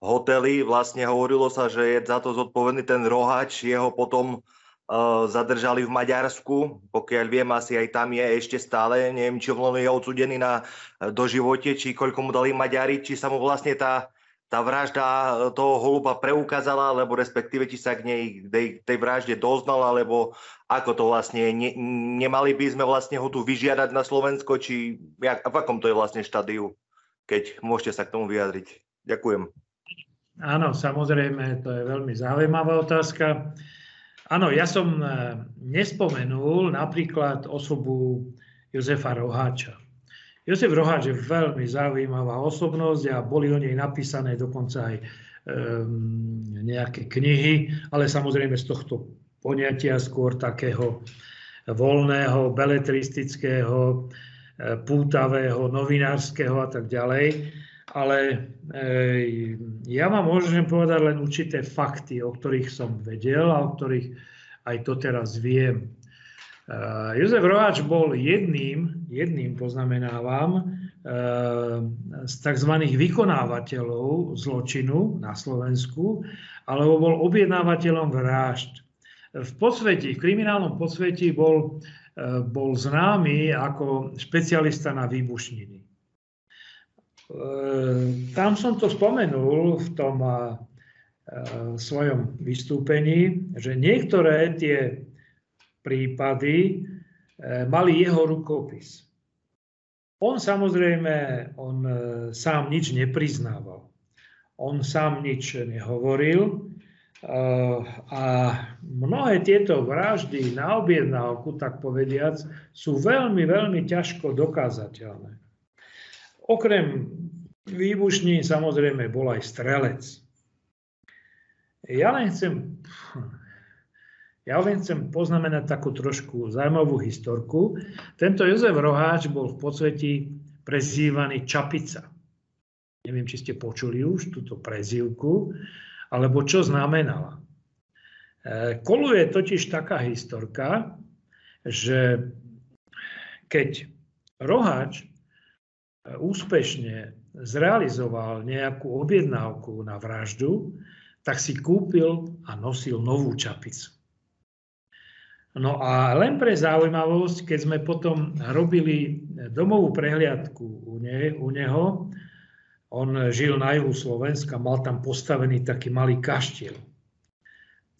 hoteli. Vlastne hovorilo sa, že je za to zodpovedný ten rohač, jeho potom uh, zadržali v Maďarsku. Pokiaľ viem, asi aj tam je ešte stále. Neviem, či on je odsudený na doživote, či koľko mu dali Maďari, či sa mu vlastne tá tá vražda toho holuba preukázala, alebo respektíve či sa k nej, tej, tej vražde doznal, alebo ako to vlastne, ne, nemali by sme vlastne ho tu vyžiadať na Slovensko, či jak, v akom to je vlastne štádiu, keď môžete sa k tomu vyjadriť. Ďakujem. Áno, samozrejme, to je veľmi zaujímavá otázka. Áno, ja som e, nespomenul napríklad osobu Jozefa Roháča. Jozef Roháč je veľmi zaujímavá osobnosť a boli o nej napísané dokonca aj um, nejaké knihy, ale samozrejme z tohto poňatia skôr takého voľného, beletristického, e, pútavého, novinárskeho a tak ďalej. Ale e, ja vám môžem povedať len určité fakty, o ktorých som vedel a o ktorých aj to teraz viem. Eh, Jozef Roháč bol jedným, jedným poznamenávam, eh, z tzv. vykonávateľov zločinu na Slovensku, alebo bol objednávateľom vražd. V podsvetí, v kriminálnom podsvetí bol, eh, bol známy ako špecialista na výbušniny. Tam som to spomenul v tom svojom vystúpení, že niektoré tie prípady e, mali jeho rukopis. On samozrejme, on e, sám nič nepriznával. On sám nič nehovoril e, a mnohé tieto vraždy na objednávku, tak povediac, sú veľmi, veľmi ťažko dokázateľné. Okrem výbušní samozrejme bol aj strelec. Ja len chcem ja len chcem poznamenať takú trošku zaujímavú historku. Tento Jozef Roháč bol v podsvetí prezývaný Čapica. Neviem, či ste počuli už túto prezývku, alebo čo znamenala. E, koluje totiž taká historka, že keď Roháč e, úspešne zrealizoval nejakú objednávku na vraždu, tak si kúpil a nosil novú čapicu. No a len pre zaujímavosť, keď sme potom robili domovú prehliadku u, ne, u neho, on žil na juhu Slovenska, mal tam postavený taký malý kaštiel.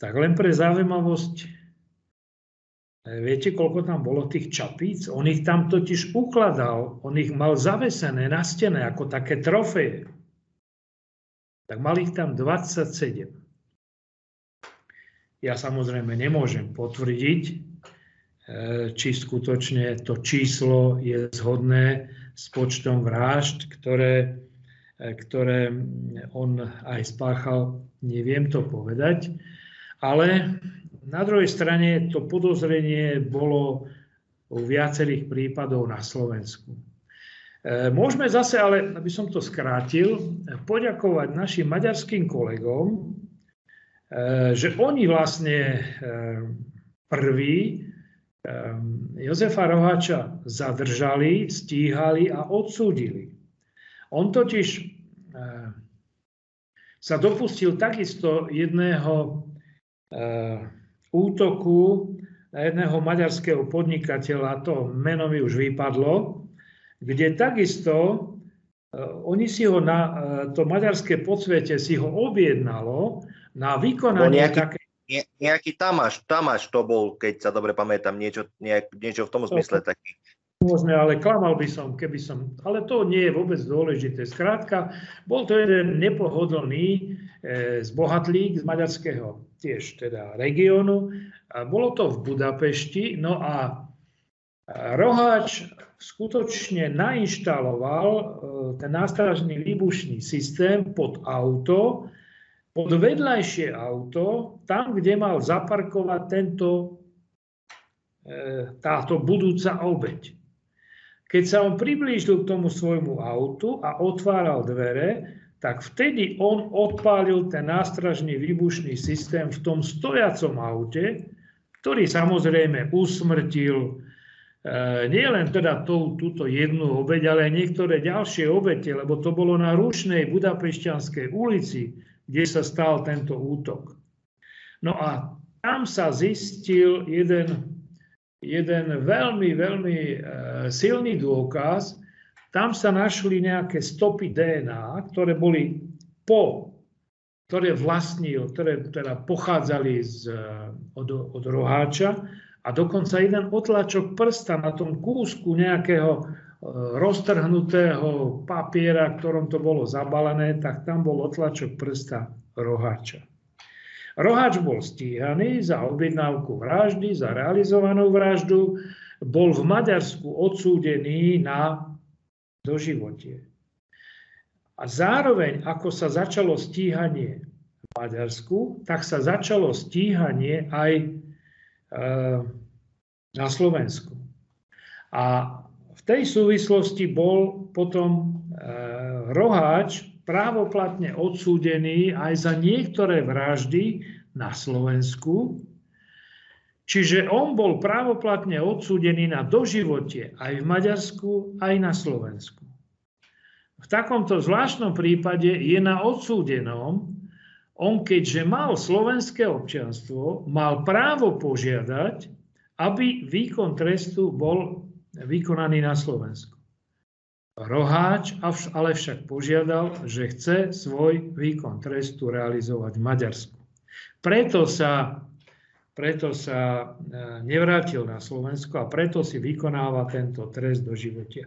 Tak len pre zaujímavosť, viete, koľko tam bolo tých čapíc? On ich tam totiž ukladal, on ich mal zavesené na stene ako také trofeje. Tak mal ich tam 27. Ja samozrejme nemôžem potvrdiť, e, či skutočne to číslo je zhodné s počtom vražd, ktoré, e, ktoré on aj spáchal, neviem to povedať. Ale na druhej strane to podozrenie bolo u viacerých prípadov na Slovensku. E, môžeme zase, ale aby som to skrátil, poďakovať našim maďarským kolegom, že oni vlastne eh, prví eh, Jozefa Rohača zadržali, stíhali a odsúdili. On totiž sa dopustil takisto jedného útoku na jedného maďarského podnikateľa, to meno mi už vypadlo, kde takisto oni si ho na to maďarské podsvete si ho objednalo na vykonanie nejaký, také... Ne, nejaký Tamáš, Tamáš to bol, keď sa dobre pamätám, niečo, nejak, niečo v tom zmysle taký. Môžeme, ale klamal by som, keby som... Ale to nie je vôbec dôležité. Skrátka, bol to jeden nepohodlný e, zbohatlík z maďarského tiež teda regiónu. Bolo to v Budapešti. No a Roháč skutočne nainštaloval e, ten nástražný výbušný systém pod auto, pod vedľajšie auto, tam, kde mal zaparkovať tento, e, táto budúca obeď. Keď sa on priblížil k tomu svojmu autu a otváral dvere, tak vtedy on odpálil ten nástražný výbušný systém v tom stojacom aute, ktorý samozrejme usmrtil e, nielen teda tú, túto jednu obeď, ale aj niektoré ďalšie obete, lebo to bolo na rušnej budapešťanskej ulici, kde sa stal tento útok. No a tam sa zistil jeden, jeden veľmi, veľmi e, silný dôkaz. Tam sa našli nejaké stopy DNA, ktoré boli po, ktoré vlastnil, ktoré teda pochádzali z, od, od roháča a dokonca jeden otlačok prsta na tom kúsku nejakého e, roztrhnutého papiera, ktorom to bolo zabalené, tak tam bol otlačok prsta roháča. Roháč bol stíhaný za objednávku vraždy, za realizovanú vraždu, bol v Maďarsku odsúdený na doživotie. A zároveň, ako sa začalo stíhanie v Maďarsku, tak sa začalo stíhanie aj e, na Slovensku. A tej súvislosti bol potom e, Roháč právoplatne odsúdený aj za niektoré vraždy na Slovensku. Čiže on bol právoplatne odsúdený na doživotie aj v Maďarsku, aj na Slovensku. V takomto zvláštnom prípade je na odsúdenom, on keďže mal slovenské občianstvo, mal právo požiadať, aby výkon trestu bol vykonaný na Slovensku. Roháč ale však požiadal, že chce svoj výkon trestu realizovať v Maďarsku. Preto sa, preto sa e, nevrátil na Slovensko a preto si vykonáva tento trest do života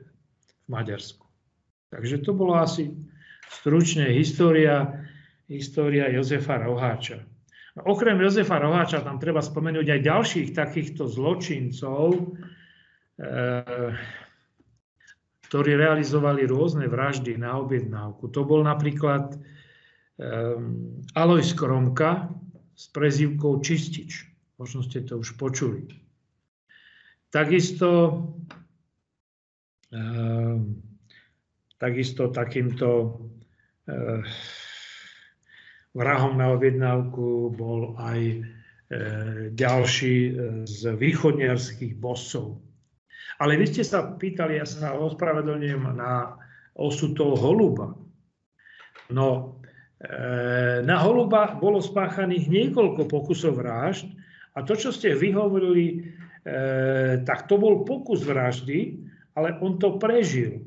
v Maďarsku. Takže to bolo asi stručne história, história Jozefa Roháča. Okrem Jozefa Roháča tam treba spomenúť aj ďalších takýchto zločincov, ktorí realizovali rôzne vraždy na objednávku. To bol napríklad e, Alois Kromka s prezývkou Čistič. Možno ste to už počuli. Takisto e, Takisto takýmto vrahom na objednávku bol aj ďalší z východniarských boscov. Ale vy ste sa pýtali, ja sa ospravedlňujem na osu toho holuba. No, na holuba bolo spáchaných niekoľko pokusov vražd a to, čo ste vyhovorili, tak to bol pokus vraždy, ale on to prežil.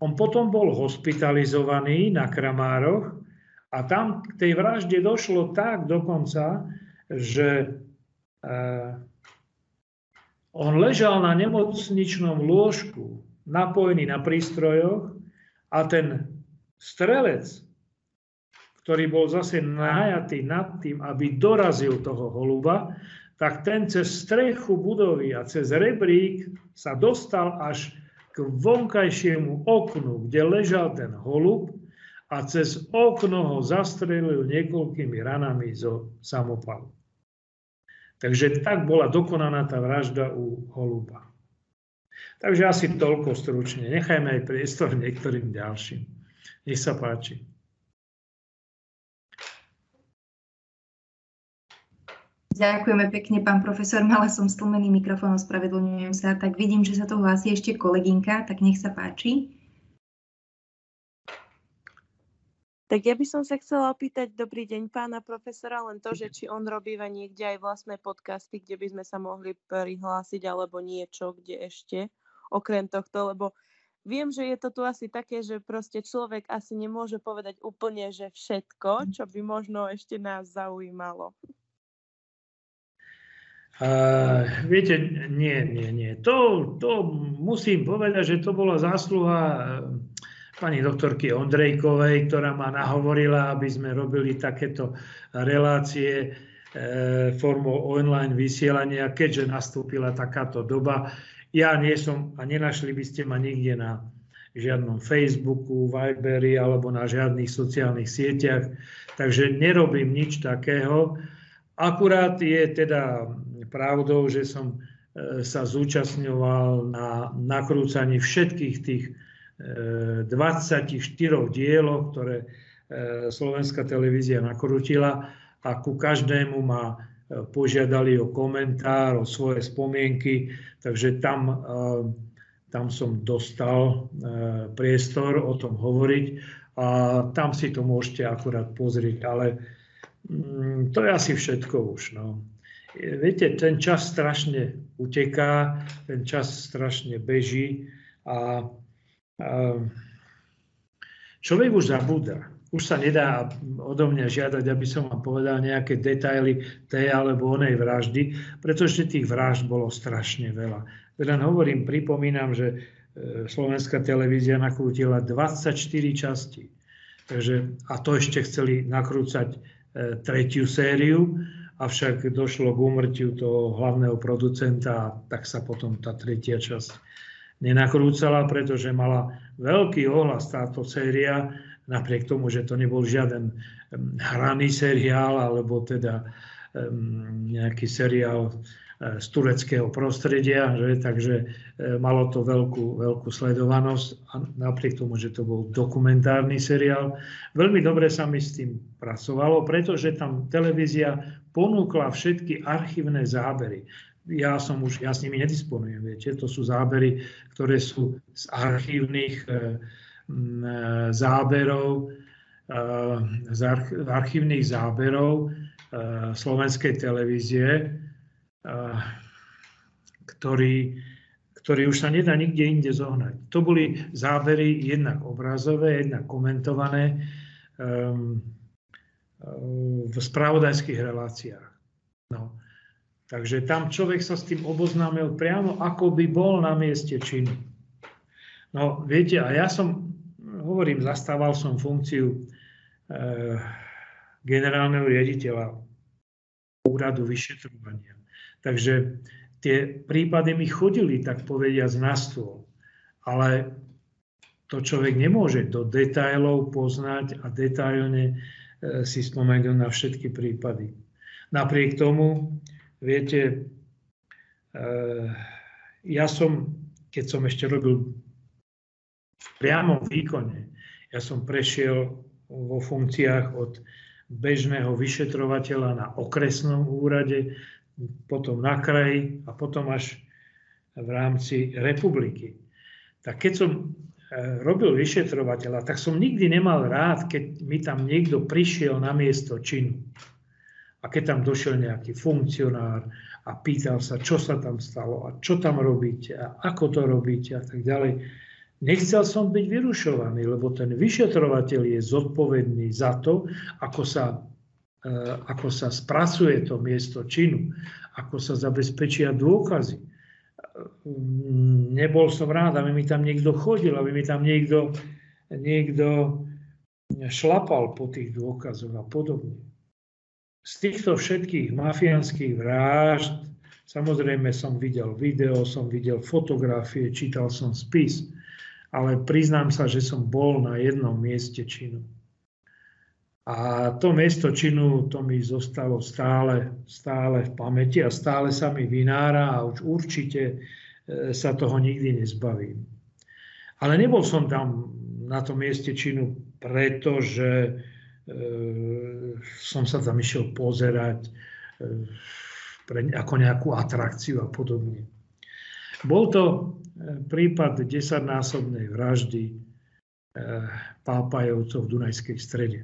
On potom bol hospitalizovaný na Kramároch a tam k tej vražde došlo tak dokonca, že eh, on ležal na nemocničnom lôžku, napojený na prístrojoch a ten strelec, ktorý bol zase najatý nad tým, aby dorazil toho holuba, tak ten cez strechu budovy a cez rebrík sa dostal až k vonkajšiemu oknu, kde ležal ten holub a cez okno ho zastrelil niekoľkými ranami zo samopalu. Takže tak bola dokonaná tá vražda u holuba. Takže asi toľko stručne. Nechajme aj priestor niektorým ďalším. Nech sa páči. Ďakujeme pekne, pán profesor. Mala som stlmený mikrofón, ospravedlňujem sa. Tak vidím, že sa to hlási ešte kolegynka, tak nech sa páči. Tak ja by som sa chcela opýtať, dobrý deň pána profesora, len to, že či on robíva niekde aj vlastné podcasty, kde by sme sa mohli prihlásiť, alebo niečo, kde ešte, okrem tohto, lebo viem, že je to tu asi také, že proste človek asi nemôže povedať úplne, že všetko, čo by možno ešte nás zaujímalo. Uh, viete, nie, nie, nie. To, to musím povedať, že to bola zásluha eh, pani doktorky Ondrejkovej, ktorá ma nahovorila, aby sme robili takéto relácie e, formou online vysielania, keďže nastúpila takáto doba. Ja nie som, a nenašli by ste ma nikde na žiadnom Facebooku, Viberi alebo na žiadnych sociálnych sieťach, takže nerobím nič takého. Akurát je teda pravdou, že som e, sa zúčastňoval na nakrúcaní všetkých tých 24 e, dieloch, ktoré e, slovenská televízia nakrútila a ku každému ma požiadali o komentár, o svoje spomienky, takže tam, tam som dostal priestor o tom hovoriť a tam si to môžete akurát pozrieť, ale mm, to je asi všetko už. No viete, ten čas strašne uteká, ten čas strašne beží a človek už zabúda. už sa nedá odo mňa žiadať, aby som vám povedal nejaké detaily tej alebo onej vraždy, pretože tých vražd bolo strašne veľa. Len hovorím, pripomínam, že e, slovenská televízia nakrútila 24 časti. Takže, a to ešte chceli nakrúcať e, tretiu sériu, avšak došlo k úmrtiu toho hlavného producenta tak sa potom tá tretia časť nenakrúcala, pretože mala veľký ohlas táto séria napriek tomu, že to nebol žiaden hraný seriál, alebo teda nejaký seriál e, z tureckého prostredia, že? takže e, malo to veľkú, veľkú sledovanosť a napriek tomu, že to bol dokumentárny seriál. Veľmi dobre sa mi s tým pracovalo, pretože tam televízia ponúkla všetky archívne zábery. Ja som už, ja s nimi nedisponujem, viete, to sú zábery, ktoré sú z archívnych e, záberov, e, z archívnych záberov e, slovenskej televízie, ktorý, ktorý už sa nedá nikde inde zohnať. To boli zábery jednak obrazové, jednak komentované v spravodajských reláciách. No. Takže tam človek sa s tým oboznámil priamo, ako by bol na mieste činu. No viete, a ja som hovorím, zastával som funkciu e, generálneho riaditeľa úradu vyšetrovania. Takže tie prípady mi chodili, tak povediať, na stôl. Ale to človek nemôže do detailov poznať a detailne e, si spomenúť na všetky prípady. Napriek tomu, viete, e, ja som, keď som ešte robil priamom výkone. Ja som prešiel vo funkciách od bežného vyšetrovateľa na okresnom úrade, potom na kraji a potom až v rámci republiky. Tak keď som e, robil vyšetrovateľa, tak som nikdy nemal rád, keď mi tam niekto prišiel na miesto činu. A keď tam došiel nejaký funkcionár a pýtal sa, čo sa tam stalo a čo tam robíte a ako to robíte a tak ďalej Nechcel som byť vyrušovaný, lebo ten vyšetrovateľ je zodpovedný za to, ako sa, e, ako sa spracuje to miesto činu, ako sa zabezpečia dôkazy. Nebol som rád, aby mi tam niekto chodil, aby mi tam niekto, niekto šlapal po tých dôkazoch a podobne. Z týchto všetkých mafiánskych vražd samozrejme som videl video, som videl fotografie, čítal som spis ale priznám sa, že som bol na jednom mieste činu. A to miesto činu, to mi zostalo stále, stále v pamäti a stále sa mi vynára a už určite e, sa toho nikdy nezbavím. Ale nebol som tam na tom mieste činu, pretože e, som sa tam išiel pozerať e, pre, ako nejakú atrakciu a podobne. Bol to e, prípad desaťnásobnej vraždy e, pápajovcov v Dunajskej strede.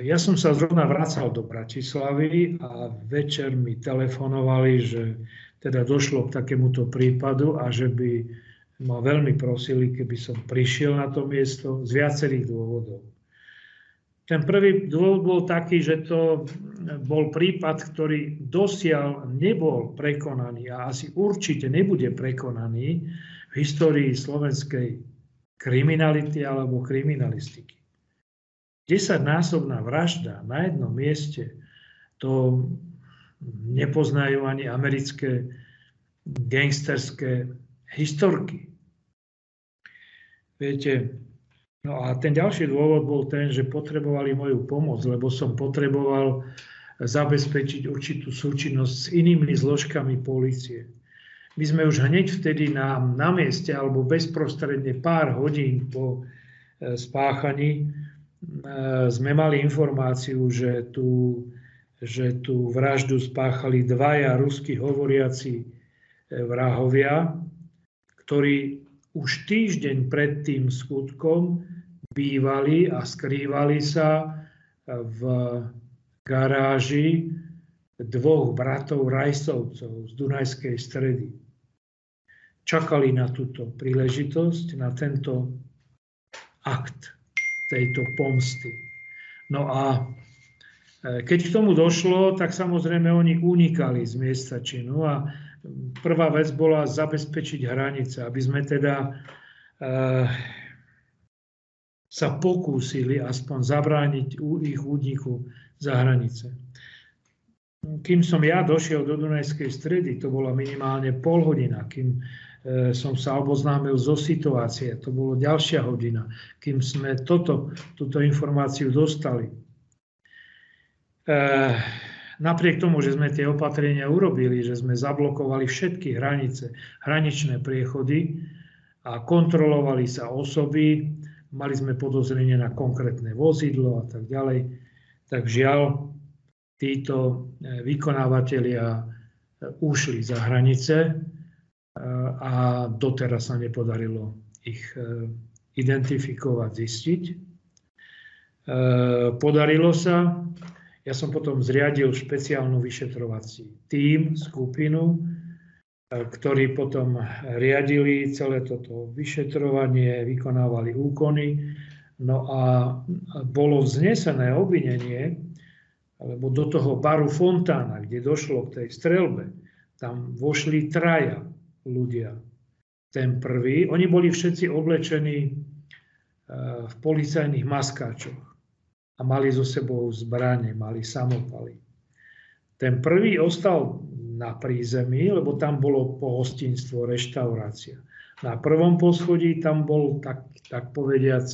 Ja som sa zrovna vracal do Bratislavy a večer mi telefonovali, že teda došlo k takémuto prípadu a že by ma veľmi prosili, keby som prišiel na to miesto z viacerých dôvodov. Ten prvý dôvod bol taký, že to bol prípad, ktorý dosiaľ nebol prekonaný a asi určite nebude prekonaný v histórii slovenskej kriminality alebo kriminalistiky. Desaťnásobná vražda na jednom mieste, to nepoznajú ani americké gangsterské historky. Viete, No a ten ďalší dôvod bol ten, že potrebovali moju pomoc, lebo som potreboval zabezpečiť určitú súčinnosť s inými zložkami policie. My sme už hneď vtedy na, na mieste alebo bezprostredne pár hodín po e, spáchaní e, sme mali informáciu, že tú, že tú vraždu spáchali dvaja rusky hovoriaci e, vrahovia, ktorí už týždeň pred tým skutkom bývali a skrývali sa v garáži dvoch bratov Rajsovcov z Dunajskej stredy. Čakali na túto príležitosť, na tento akt. tejto pomsty. No a e, keď k tomu došlo, tak samozrejme oni unikali z miesta činu a prvá vec bola zabezpečiť hranice, aby sme teda sa pokúsili aspoň zabrániť ich úniku za hranice. Kým som ja došiel do Dunajskej stredy, to bola minimálne pol hodina, kým e, som sa oboznámil zo situácie, to bolo ďalšia hodina, kým sme toto, túto informáciu dostali. E, napriek tomu, že sme tie opatrenia urobili, že sme zablokovali všetky hranice, hraničné priechody a kontrolovali sa osoby, mali sme podozrenie na konkrétne vozidlo a tak ďalej, tak žiaľ, títo e, vykonávateľia e, ušli za hranice e, a doteraz sa nepodarilo ich identifikovať, zistiť. Podarilo sa, ja som potom zriadil špeciálnu vyšetrovací tím, skupinu, ktorí potom riadili celé toto vyšetrovanie, vykonávali úkony. No a bolo vznesené obvinenie alebo do toho baru Fontána, kde došlo k tej strelbe, tam vošli traja ľudia. Ten prvý, oni boli všetci oblečení e, v policajných maskáčoch a mali so sebou zbranie, mali samopaly. Ten prvý ostal na prízemí, lebo tam bolo pohostinstvo, reštaurácia. Na prvom poschodí tam bol, tak, tak povediac,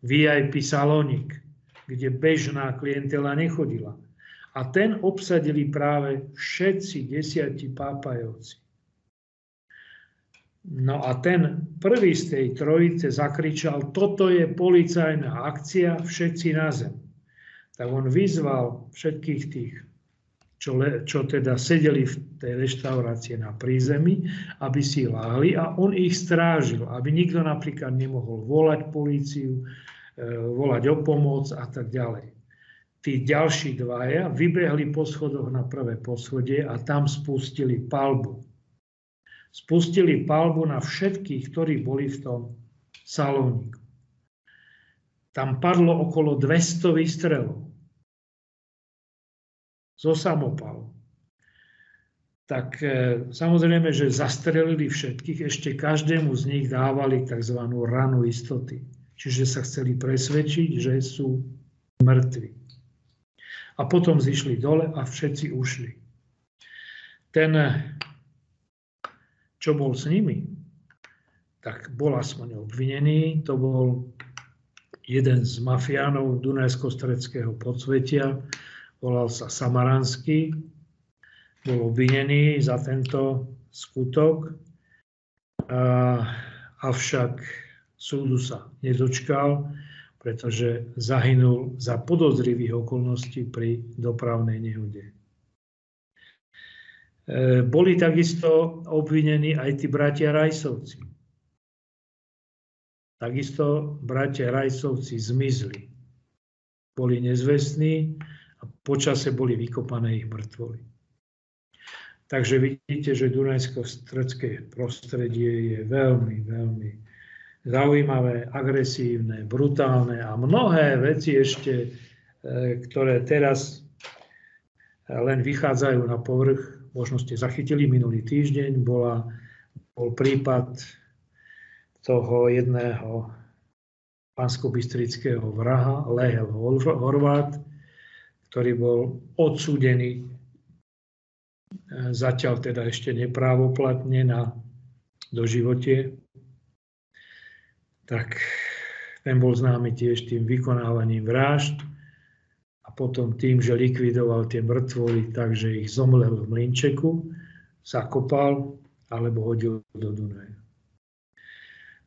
VIP salónik, kde bežná klientela nechodila. A ten obsadili práve všetci desiatí pápajovci. No a ten prvý z tej trojice zakričal, toto je policajná akcia, všetci na zem. Tak on vyzval všetkých tých, čo, le, čo teda sedeli v tej reštaurácie na prízemí, aby si láhli a on ich strážil, aby nikto napríklad nemohol volať políciu, e, volať o pomoc a tak ďalej tí ďalší dvaja vybehli po schodoch na prvé poschodie a tam spustili palbu. Spustili palbu na všetkých, ktorí boli v tom salóniku. Tam padlo okolo 200 výstrelov zo samopalu. Tak e, samozrejme, že zastrelili všetkých, ešte každému z nich dávali tzv. ranu istoty. Čiže sa chceli presvedčiť, že sú mŕtvi a potom zišli dole a všetci ušli. Ten, čo bol s nimi, tak bol aspoň obvinený. To bol jeden z mafiánov Dunajsko-Stredského podsvetia, volal sa Samaranský, bol obvinený za tento skutok, a, avšak súdu sa nedočkal pretože zahynul za podozrivých okolností pri dopravnej nehode. E, boli takisto obvinení aj tí bratia Rajsovci. Takisto bratia Rajsovci zmizli. Boli nezvestní počase boli vykopané ich mŕtvoly. Takže vidíte, že Dunajsko-stredské prostredie je veľmi, veľmi zaujímavé, agresívne, brutálne a mnohé veci ešte, e, ktoré teraz len vychádzajú na povrch. Možno ste zachytili minulý týždeň, bola, bol prípad toho jedného panskobystrického vraha, Lehel Horvát, ktorý bol odsúdený e, zatiaľ teda ešte neprávoplatne na doživotie tak ten bol známy tiež tým vykonávaním vražd a potom tým, že likvidoval tie mŕtvoly takže ich zomlel v mlinčeku, zakopal alebo hodil do Dunaja.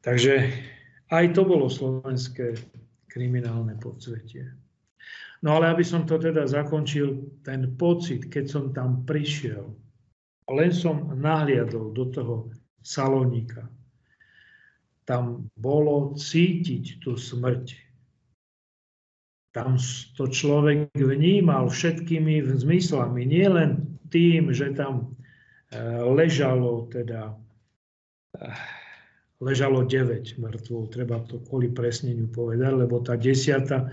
Takže aj to bolo slovenské kriminálne podsvetie. No ale aby som to teda zakončil, ten pocit, keď som tam prišiel, len som nahliadol do toho salónika, tam bolo cítiť tú smrť. Tam to človek vnímal všetkými zmyslami, nie len tým, že tam e, ležalo teda e, ležalo 9 mŕtvol. Treba to kvôli presneniu povedať, lebo tá desiata,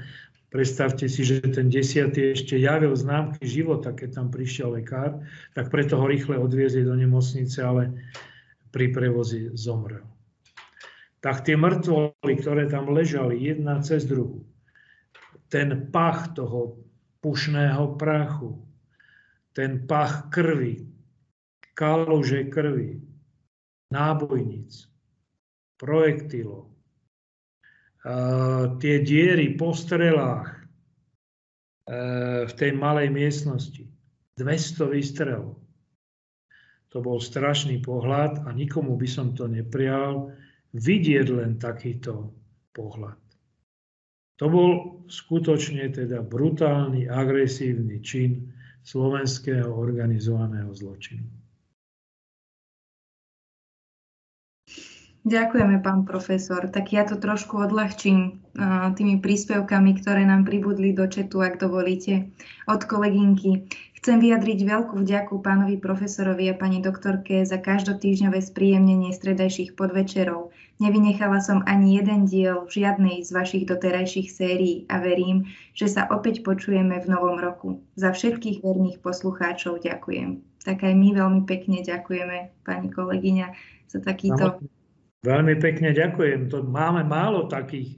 predstavte si, že ten desiatý ešte javil známky života, keď tam prišiel lekár, tak preto ho rýchle odviezli do nemocnice, ale pri prevozi zomrel. Tak tie mŕtvoly, ktoré tam ležali jedna cez druhú, ten pach toho pušného prachu, ten pach krvi, kaluže krvi, nábojníc, projektilov, tie diery po strelách v tej malej miestnosti, 200 výstrelov. To bol strašný pohľad a nikomu by som to neprial vidieť len takýto pohľad. To bol skutočne teda brutálny, agresívny čin slovenského organizovaného zločinu. Ďakujeme, pán profesor. Tak ja to trošku odľahčím tými príspevkami, ktoré nám pribudli do četu, ak dovolíte, od kolegynky. Chcem vyjadriť veľkú vďaku pánovi profesorovi a pani doktorke za každotýžňové spríjemnenie stredajších podvečerov. Nevynechala som ani jeden diel žiadnej z vašich doterajších sérií a verím, že sa opäť počujeme v novom roku. Za všetkých verných poslucháčov ďakujem. Tak aj my veľmi pekne ďakujeme, pani kolegyňa, za takýto... Veľmi pekne ďakujem. To máme málo takých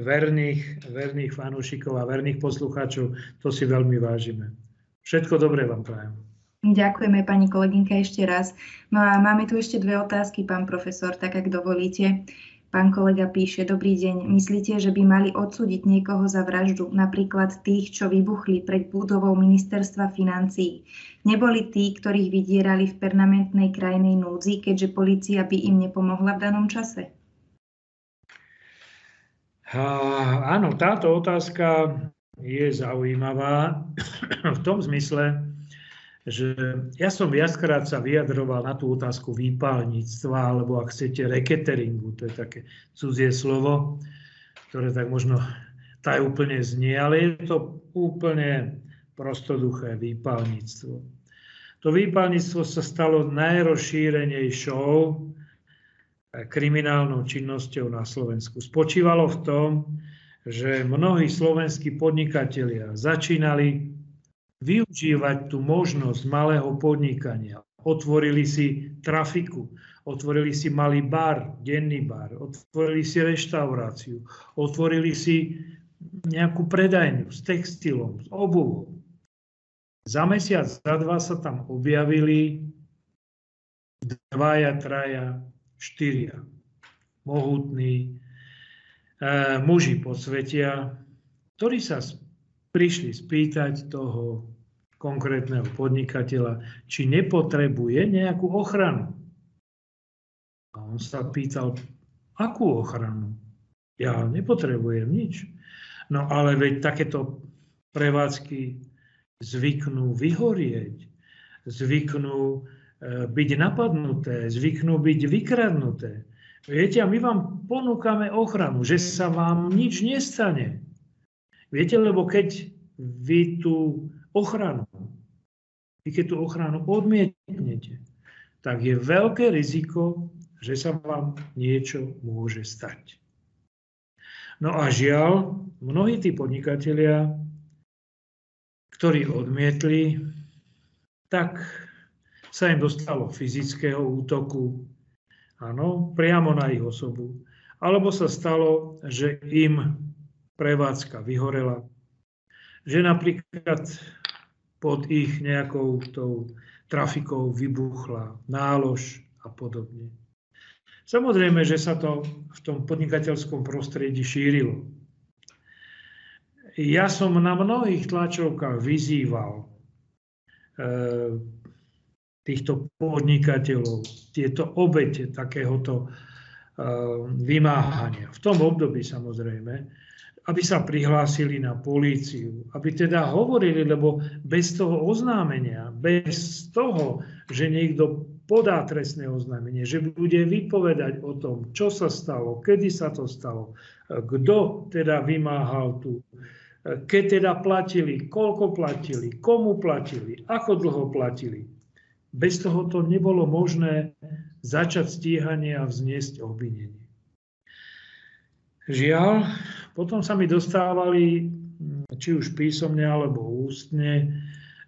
verných, verných fanúšikov a verných poslucháčov. To si veľmi vážime. Všetko dobré vám prajem. Ďakujeme pani kolegynka ešte raz. No a máme tu ešte dve otázky, pán profesor, tak ak dovolíte. Pán kolega píše, dobrý deň, myslíte, že by mali odsúdiť niekoho za vraždu, napríklad tých, čo vybuchli pred budovou ministerstva financií? Neboli tí, ktorých vydierali v permanentnej krajnej núdzi, keďže policia by im nepomohla v danom čase? Áno, táto otázka je zaujímavá v tom zmysle, že ja som viackrát sa vyjadroval na tú otázku výpálnictva, alebo ak chcete reketeringu, to je také cudzie slovo, ktoré tak možno tak úplne znie, ale je to úplne prostoduché výpálnictvo. To výpálnictvo sa stalo najrozšírenejšou kriminálnou činnosťou na Slovensku. Spočívalo v tom, že mnohí slovenskí podnikatelia začínali využívať tú možnosť malého podnikania. Otvorili si trafiku, otvorili si malý bar, denný bar, otvorili si reštauráciu, otvorili si nejakú predajňu s textilom, s obuvom. Za mesiac, za dva sa tam objavili dvaja, traja, štyria mohutní E, muži posvetia, ktorí sa prišli spýtať toho konkrétneho podnikateľa, či nepotrebuje nejakú ochranu. A on sa pýtal, akú ochranu? Ja nepotrebujem nič. No ale veď takéto prevádzky zvyknú vyhorieť, zvyknú e, byť napadnuté, zvyknú byť vykradnuté. Viete, a my vám ponúkame ochranu, že sa vám nič nestane. Viete, lebo keď vy tú ochranu, vy keď tú ochranu odmietnete, tak je veľké riziko, že sa vám niečo môže stať. No a žiaľ, mnohí tí podnikatelia, ktorí odmietli, tak sa im dostalo fyzického útoku, Áno, priamo na ich osobu. Alebo sa stalo, že im prevádzka vyhorela, že napríklad pod ich nejakou tou trafikou vybuchla nálož a podobne. Samozrejme, že sa to v tom podnikateľskom prostredí šírilo. Ja som na mnohých tlačovkách vyzýval eh, týchto podnikateľov, tieto obete takéhoto uh, vymáhania. V tom období samozrejme, aby sa prihlásili na políciu, aby teda hovorili, lebo bez toho oznámenia, bez toho, že niekto podá trestné oznámenie, že bude vypovedať o tom, čo sa stalo, kedy sa to stalo, kto teda vymáhal tu, keď teda platili, koľko platili, komu platili, ako dlho platili bez toho to nebolo možné začať stíhanie a vzniesť obvinenie. Žiaľ, potom sa mi dostávali, či už písomne alebo ústne,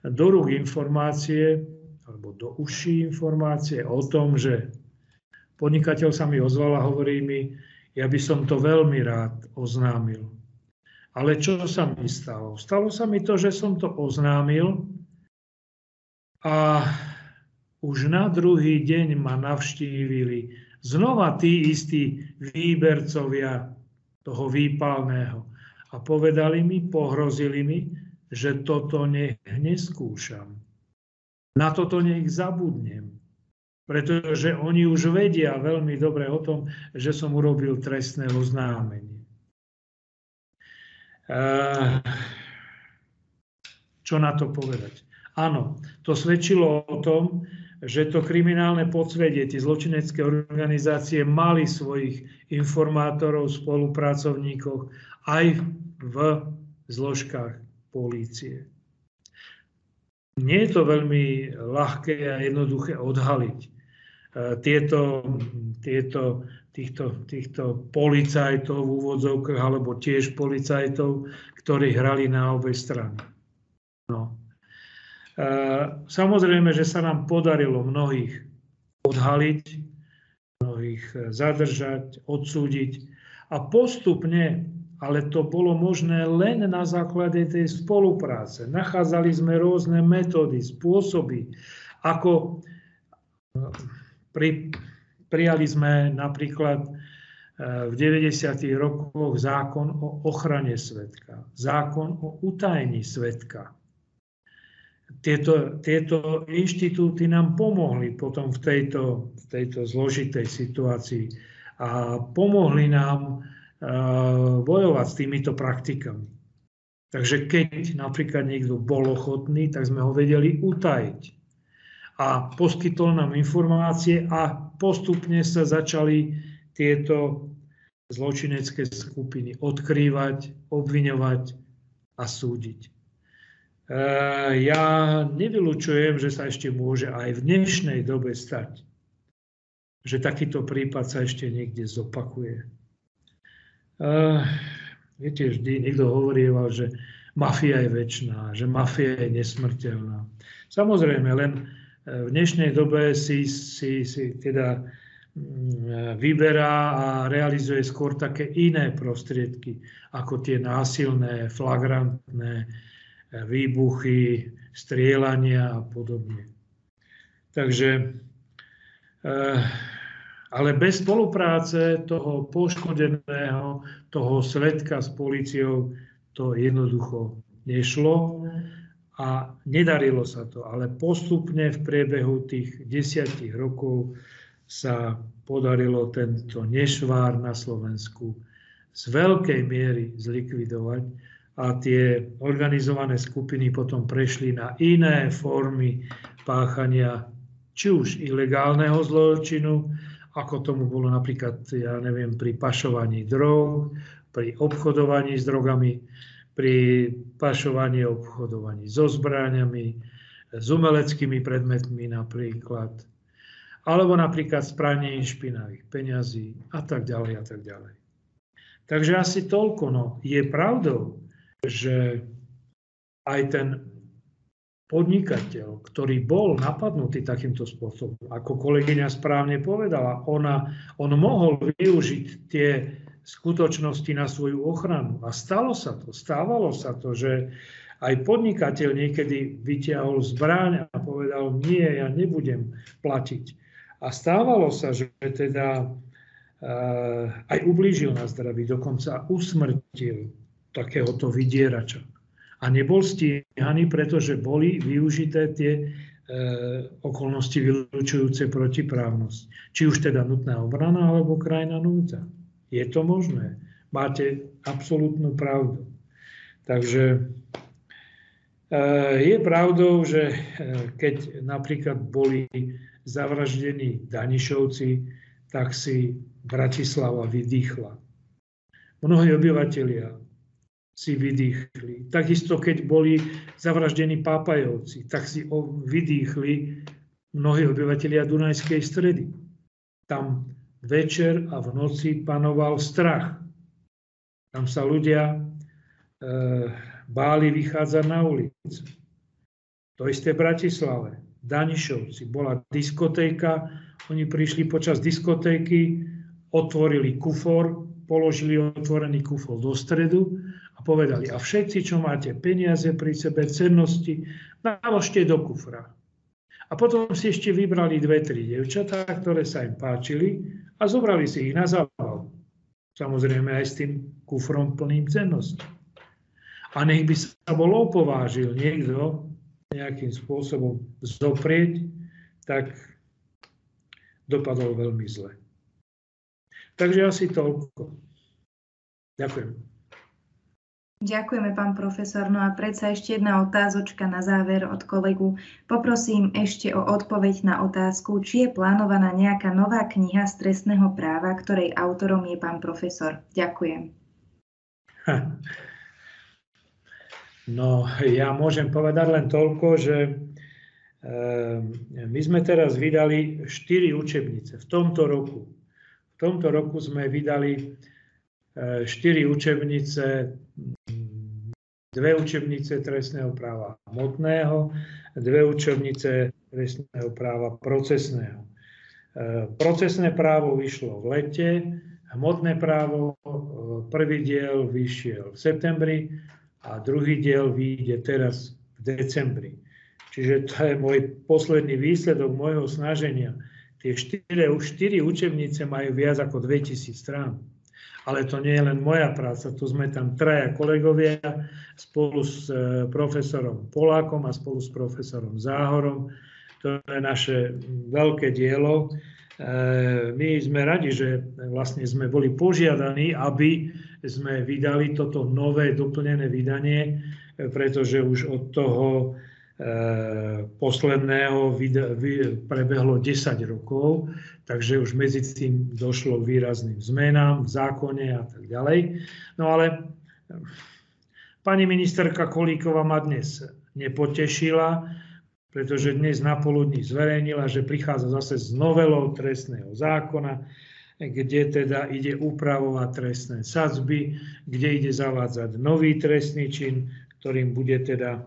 do rúk informácie, alebo do uší informácie o tom, že podnikateľ sa mi ozval a hovorí mi, ja by som to veľmi rád oznámil. Ale čo sa mi stalo? Stalo sa mi to, že som to oznámil a už na druhý deň ma navštívili znova tí istí výbercovia toho výpalného. A povedali mi, pohrozili mi, že toto nech neskúšam. Na toto nech zabudnem. Pretože oni už vedia veľmi dobre o tom, že som urobil trestné oznámenie. Čo na to povedať? Áno, to svedčilo o tom, že to kriminálne podsvedie, tie zločinecké organizácie mali svojich informátorov, spolupracovníkov aj v zložkách polície. Nie je to veľmi ľahké a jednoduché odhaliť e, tieto, tieto, týchto, týchto policajtov v úvodzovkách alebo tiež policajtov, ktorí hrali na obe strany. No. E, samozrejme, že sa nám podarilo mnohých odhaliť, mnohých e, zadržať, odsúdiť a postupne, ale to bolo možné len na základe tej spolupráce. Nachádzali sme rôzne metódy, spôsoby, ako e, pri, prijali sme napríklad v 90. rokoch zákon o ochrane svetka, zákon o utajení svetka tieto, tieto inštitúty nám pomohli potom v tejto, v tejto zložitej situácii a pomohli nám uh, bojovať s týmito praktikami. Takže keď napríklad niekto bol ochotný, tak sme ho vedeli utajiť. A poskytol nám informácie a postupne sa začali tieto zločinecké skupiny odkrývať, obviňovať a súdiť. Eh, ja nevylučujem, že sa ešte môže aj v dnešnej dobe stať, že takýto prípad sa ešte niekde zopakuje. Eh, viete, vždy niekto hovorieval, že mafia je väčšiná, že mafia je nesmrteľná. Samozrejme, len eh, v dnešnej dobe si, si, si teda mm, vyberá a realizuje skôr také iné prostriedky, ako tie násilné, flagrantné, výbuchy, strieľania a podobne. Takže, eh, ale bez spolupráce toho poškodeného, toho svetka s policiou, to jednoducho nešlo a nedarilo sa to. Ale postupne v priebehu tých desiatich rokov sa podarilo tento nešvár na Slovensku z veľkej miery zlikvidovať a tie organizované skupiny potom prešli na iné formy páchania či už ilegálneho zločinu, ako tomu bolo napríklad, ja neviem, pri pašovaní drog, pri obchodovaní s drogami, pri pašovaní a obchodovaní so zbráňami, s umeleckými predmetmi napríklad, alebo napríklad s praním špinavých peňazí a tak ďalej a tak ďalej. Takže asi toľko. No. Je pravdou, že aj ten podnikateľ, ktorý bol napadnutý takýmto spôsobom, ako kolegyňa správne povedala, ona, on mohol využiť tie skutočnosti na svoju ochranu. A stalo sa to, stávalo sa to, že aj podnikateľ niekedy vyťahol zbraň a povedal, nie, ja nebudem platiť. A stávalo sa, že teda uh, aj ublížil na zdraví, dokonca usmrtil takéhoto vydierača. A nebol stíhaný, pretože boli využité tie e, okolnosti vylúčujúce protiprávnosť. Či už teda nutná obrana alebo krajná núdza. Je to možné. Máte absolútnu pravdu. Takže e, je pravdou, že e, keď napríklad boli zavraždení Danišovci, tak si Bratislava vydýchla. Mnohí obyvateľia si vydýchli. Takisto, keď boli zavraždení pápajovci, tak si vydýchli mnohí obyvateľia Dunajskej stredy. tam večer a v noci panoval strach. Tam sa ľudia e, báli vychádzať na ulicu. To isté v Bratislave. Danišovci. Bola diskotéka, oni prišli počas diskotéky, otvorili kufor, položili otvorený kufor do stredu a povedali, a všetci, čo máte peniaze pri sebe, cennosti, naložte do kufra. A potom si ešte vybrali dve, tri devčatá, ktoré sa im páčili a zobrali si ich na zábal. Samozrejme aj s tým kufrom plným cennosti. A nech by sa bol opovážil niekto nejakým spôsobom zoprieť, tak dopadol veľmi zle. Takže asi toľko. Ďakujem. Ďakujeme, pán profesor. No a predsa ešte jedna otázočka na záver od kolegu. Poprosím ešte o odpoveď na otázku, či je plánovaná nejaká nová kniha z trestného práva, ktorej autorom je pán profesor. Ďakujem. No, ja môžem povedať len toľko, že e, my sme teraz vydali štyri učebnice v tomto roku. Tomto roku sme vydali E, štyri učebnice, dve učebnice trestného práva hmotného, dve učebnice trestného práva procesného. E, procesné právo vyšlo v lete, hmotné právo, e, prvý diel vyšiel v septembri a druhý diel vyjde teraz v decembri. Čiže to je môj posledný výsledok môjho snaženia. Tie štyri, štyri učebnice majú viac ako 2000 strán ale to nie je len moja práca, tu sme tam traja kolegovia spolu s e, profesorom Polákom a spolu s profesorom Záhorom. To je naše veľké dielo. E, my sme radi, že vlastne sme boli požiadaní, aby sme vydali toto nové doplnené vydanie, pretože už od toho posledného prebehlo 10 rokov, takže už medzi tým došlo k výrazným zmenám v zákone a tak ďalej. No ale eh, pani ministerka Kolíková ma dnes nepotešila, pretože dnes na poludní zverejnila, že prichádza zase s novelou trestného zákona, kde teda ide upravovať trestné sadzby, kde ide zavádzať nový trestný čin, ktorým bude teda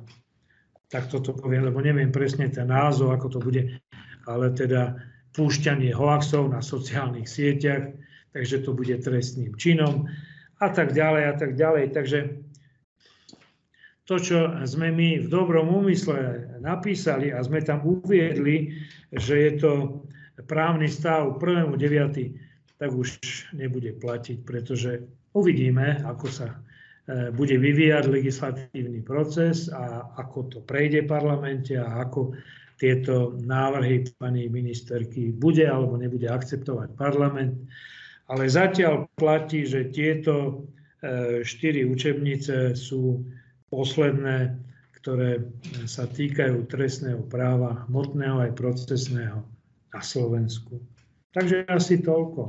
tak toto poviem, lebo neviem presne ten názov, ako to bude, ale teda púšťanie hoaxov na sociálnych sieťach, takže to bude trestným činom a tak ďalej a tak ďalej. Takže to, čo sme my v dobrom úmysle napísali a sme tam uviedli, že je to právny stav 1.9., tak už nebude platiť, pretože uvidíme, ako sa bude vyvíjať legislatívny proces a ako to prejde v parlamente a ako tieto návrhy pani ministerky bude alebo nebude akceptovať parlament. Ale zatiaľ platí, že tieto e, štyri učebnice sú posledné, ktoré sa týkajú trestného práva, hmotného aj procesného na Slovensku. Takže asi toľko.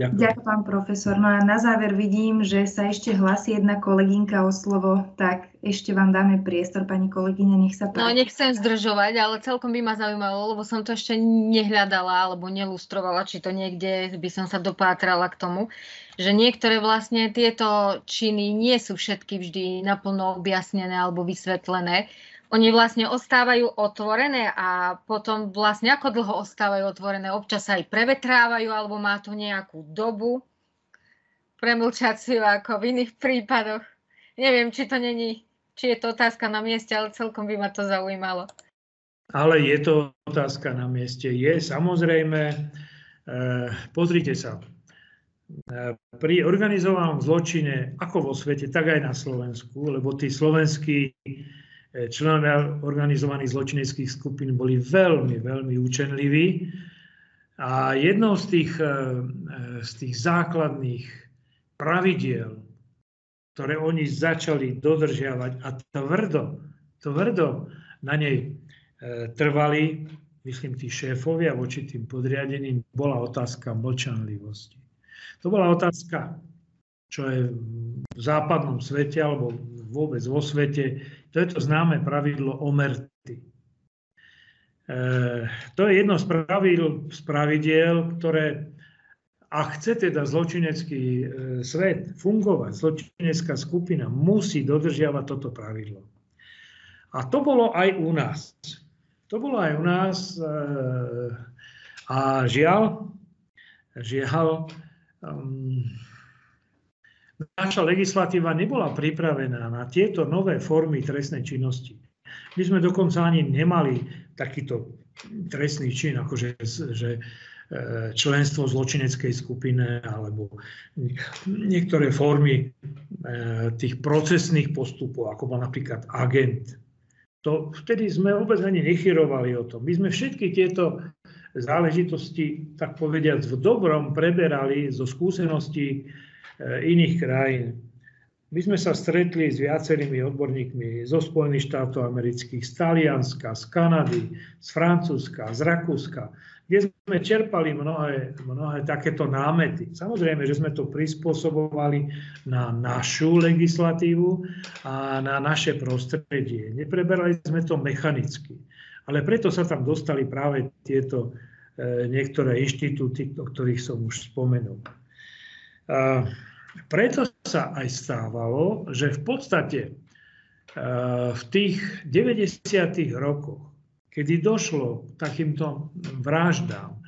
Ďakujem. Ďakujem, pán profesor. No a na záver vidím, že sa ešte hlasí jedna kolegynka o slovo, tak ešte vám dáme priestor, pani kolegyňa, nech sa páči. No, nechcem zdržovať, ale celkom by ma zaujímalo, lebo som to ešte nehľadala alebo nelustrovala, či to niekde by som sa dopátrala k tomu, že niektoré vlastne tieto činy nie sú všetky vždy naplno objasnené alebo vysvetlené oni vlastne ostávajú otvorené a potom vlastne ako dlho ostávajú otvorené? Občas sa aj prevetrávajú alebo má to nejakú dobu premlčaciu ako v iných prípadoch. Neviem, či to není, či je to otázka na mieste, ale celkom by ma to zaujímalo. Ale je to otázka na mieste. Je samozrejme, e, pozrite sa, e, pri organizovanom zločine, ako vo svete, tak aj na Slovensku, lebo tí slovenskí členovia organizovaných zločineckých skupín boli veľmi, veľmi učenliví. A jednou z tých, e, e, z tých základných pravidiel, ktoré oni začali dodržiavať a tvrdo, tvrdo na nej trvali, myslím, tí šéfovia voči tým podriadeným, bola otázka mlčanlivosti. To bola otázka, čo je v západnom svete alebo vôbec vo svete to je to známe pravidlo omerty. to je jedno z, pravidel, z pravidiel, ktoré a chce teda zločinecký e, svet fungovať, zločinecká skupina musí dodržiavať toto pravidlo. A to bolo aj u nás. To bolo aj u nás e, a žiaľ, žiaľ, um, naša legislatíva nebola pripravená na tieto nové formy trestnej činnosti. My sme dokonca ani nemali takýto trestný čin, akože že E, členstvo zločineckej skupine alebo niektoré formy e, tých procesných postupov, ako bol napríklad agent. To vtedy sme vôbec ani nechyrovali o tom. My sme všetky tieto záležitosti, tak povediať, v dobrom preberali zo skúseností iných krajín. My sme sa stretli s viacerými odborníkmi zo Spojených štátov amerických, z Talianska, z Kanady, z Francúzska, z Rakúska kde sme čerpali mnohé, mnohé takéto námety. Samozrejme, že sme to prispôsobovali na našu legislatívu a na naše prostredie. Nepreberali sme to mechanicky. Ale preto sa tam dostali práve tieto e, niektoré inštitúty, o ktorých som už spomenul. A preto sa aj stávalo, že v podstate e, v tých 90. rokoch kedy došlo k takýmto vraždám,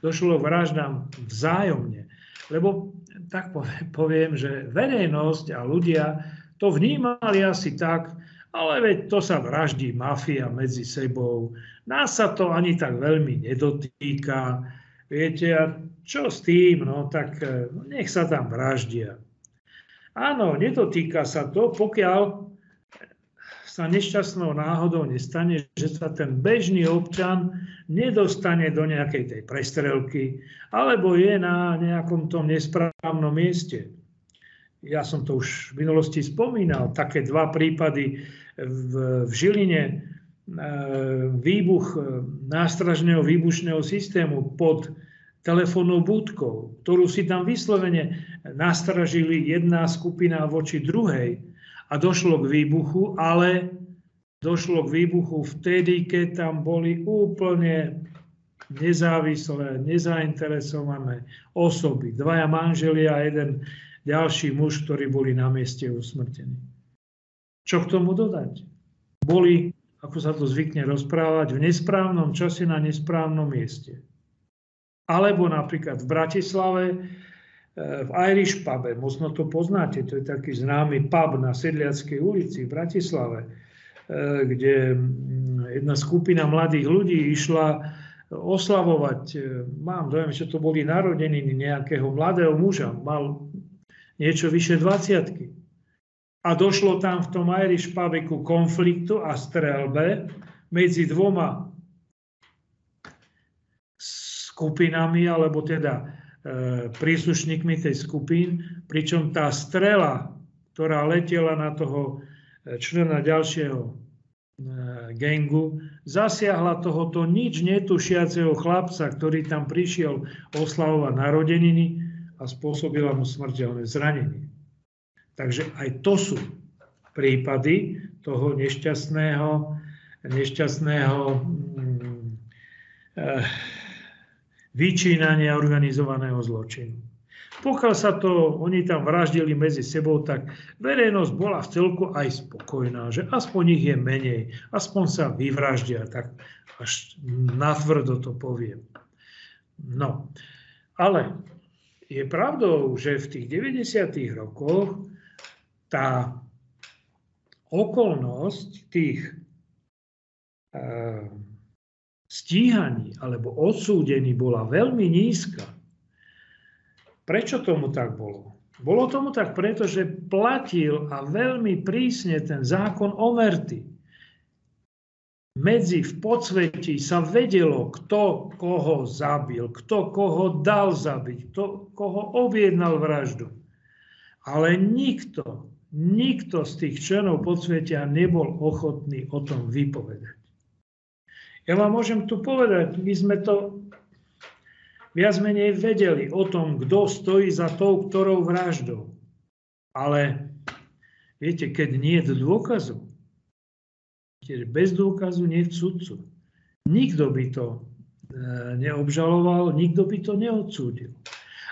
došlo k vraždám vzájomne. Lebo tak poviem, že verejnosť a ľudia to vnímali asi tak, ale veď to sa vraždí mafia medzi sebou. Nás sa to ani tak veľmi nedotýka. Viete, a čo s tým? No tak eh, nech sa tam vraždia. Áno, nedotýka sa to, pokiaľ sa nešťastnou náhodou nestane, že sa ten bežný občan nedostane do nejakej tej prestrelky alebo je na nejakom tom nesprávnom mieste. Ja som to už v minulosti spomínal, také dva prípady v, v Žiline, e, výbuch e, nástražného výbušného systému pod telefónnou búdkou, ktorú si tam vyslovene nastražili jedna skupina voči druhej a došlo k výbuchu, ale došlo k výbuchu vtedy, keď tam boli úplne nezávislé, nezainteresované osoby. Dvaja manželia a jeden ďalší muž, ktorí boli na mieste usmrtení. Čo k tomu dodať? Boli, ako sa to zvykne rozprávať, v nesprávnom čase na nesprávnom mieste. Alebo napríklad v Bratislave v Irish pube, možno to poznáte, to je taký známy pub na Sedliackej ulici v Bratislave, e, kde jedna skupina mladých ľudí išla oslavovať, e, mám dojem, že to boli narodeniny nejakého mladého muža, mal niečo vyše 20 A došlo tam v tom Irish pube ku konfliktu a strelbe medzi dvoma skupinami, alebo teda E, príslušníkmi tej skupín, pričom tá strela, ktorá letela na toho e, člena ďalšieho e, gengu, zasiahla tohoto nič netušiaceho chlapca, ktorý tam prišiel oslavovať narodeniny a spôsobila mu smrteľné zranenie. Takže aj to sú prípady toho nešťastného, nešťastného mm, vyčínania organizovaného zločinu. Pokiaľ sa to, oni tam vraždili medzi sebou, tak verejnosť bola v celku aj spokojná, že aspoň ich je menej, aspoň sa vyvraždia, tak až natvrdo to poviem. No, ale je pravdou, že v tých 90. rokoch tá okolnosť tých uh, stíhaní alebo odsúdení bola veľmi nízka. Prečo tomu tak bolo? Bolo tomu tak preto, že platil a veľmi prísne ten zákon o merty. Medzi v podsvetí sa vedelo, kto koho zabil, kto koho dal zabiť, kto koho objednal vraždu. Ale nikto, nikto z tých členov podsvetia nebol ochotný o tom vypovedať. Ja vám môžem tu povedať, my sme to viac menej vedeli o tom, kto stojí za tou, ktorou vraždou. Ale viete, keď nie je dôkazu, bez dôkazu nie je sudcu. nikto by to e, neobžaloval, nikto by to neodsúdil.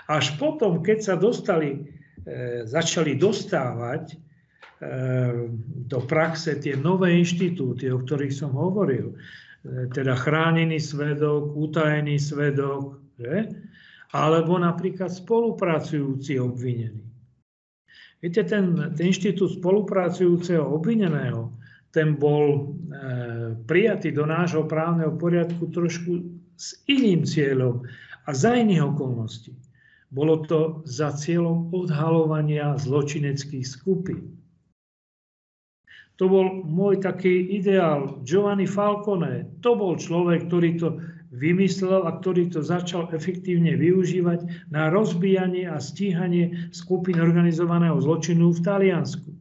Až potom, keď sa dostali, e, začali dostávať do praxe tie nové inštitúty, o ktorých som hovoril, teda chránený svedok, utajený svedok, že? alebo napríklad spolupracujúci obvinený. Viete, ten, ten inštitút spolupracujúceho obvineného, ten bol e, prijatý do nášho právneho poriadku trošku s iným cieľom a za iných okolností. Bolo to za cieľom odhalovania zločineckých skupín. To bol môj taký ideál. Giovanni Falcone, to bol človek, ktorý to vymyslel a ktorý to začal efektívne využívať na rozbijanie a stíhanie skupín organizovaného zločinu v Taliansku.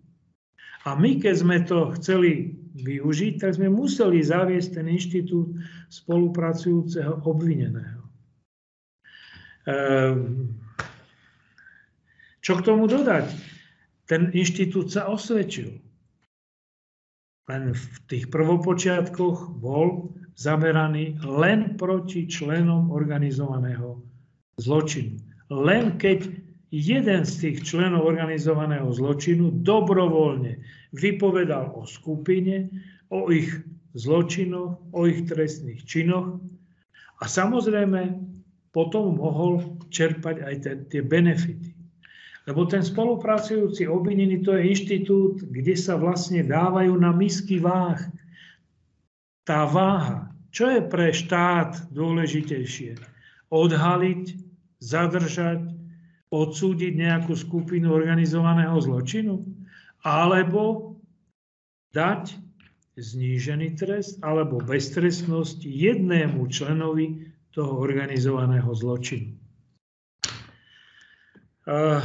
A my, keď sme to chceli využiť, tak sme museli zaviesť ten inštitút spolupracujúceho obvineného. Ehm, čo k tomu dodať? Ten inštitút sa osvedčil. Len v tých prvopočiatkoch bol zameraný len proti členom organizovaného zločinu. Len keď jeden z tých členov organizovaného zločinu dobrovoľne vypovedal o skupine, o ich zločinoch, o ich trestných činoch a samozrejme potom mohol čerpať aj tie, benefity. Lebo ten spolupracujúci obvinený to je inštitút, kde sa vlastne dávajú na misky váh tá váha, čo je pre štát dôležitejšie? Odhaliť, zadržať, odsúdiť nejakú skupinu organizovaného zločinu? Alebo dať znížený trest alebo beztrestnosť jednému členovi toho organizovaného zločinu. Uh,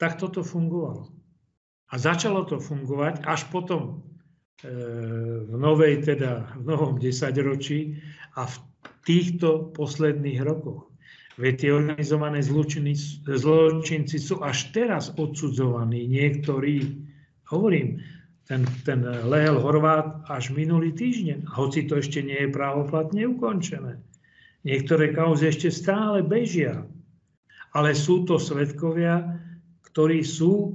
tak toto fungovalo. A začalo to fungovať až potom v novej, teda v novom desaťročí a v týchto posledných rokoch. Veď tie organizované zločinci, zločinci sú až teraz odsudzovaní. Niektorí, hovorím, ten, ten Lehel Horvát až minulý týždeň, hoci to ešte nie je právoplatne ukončené. Niektoré kauzy ešte stále bežia, ale sú to svetkovia, ktorí sú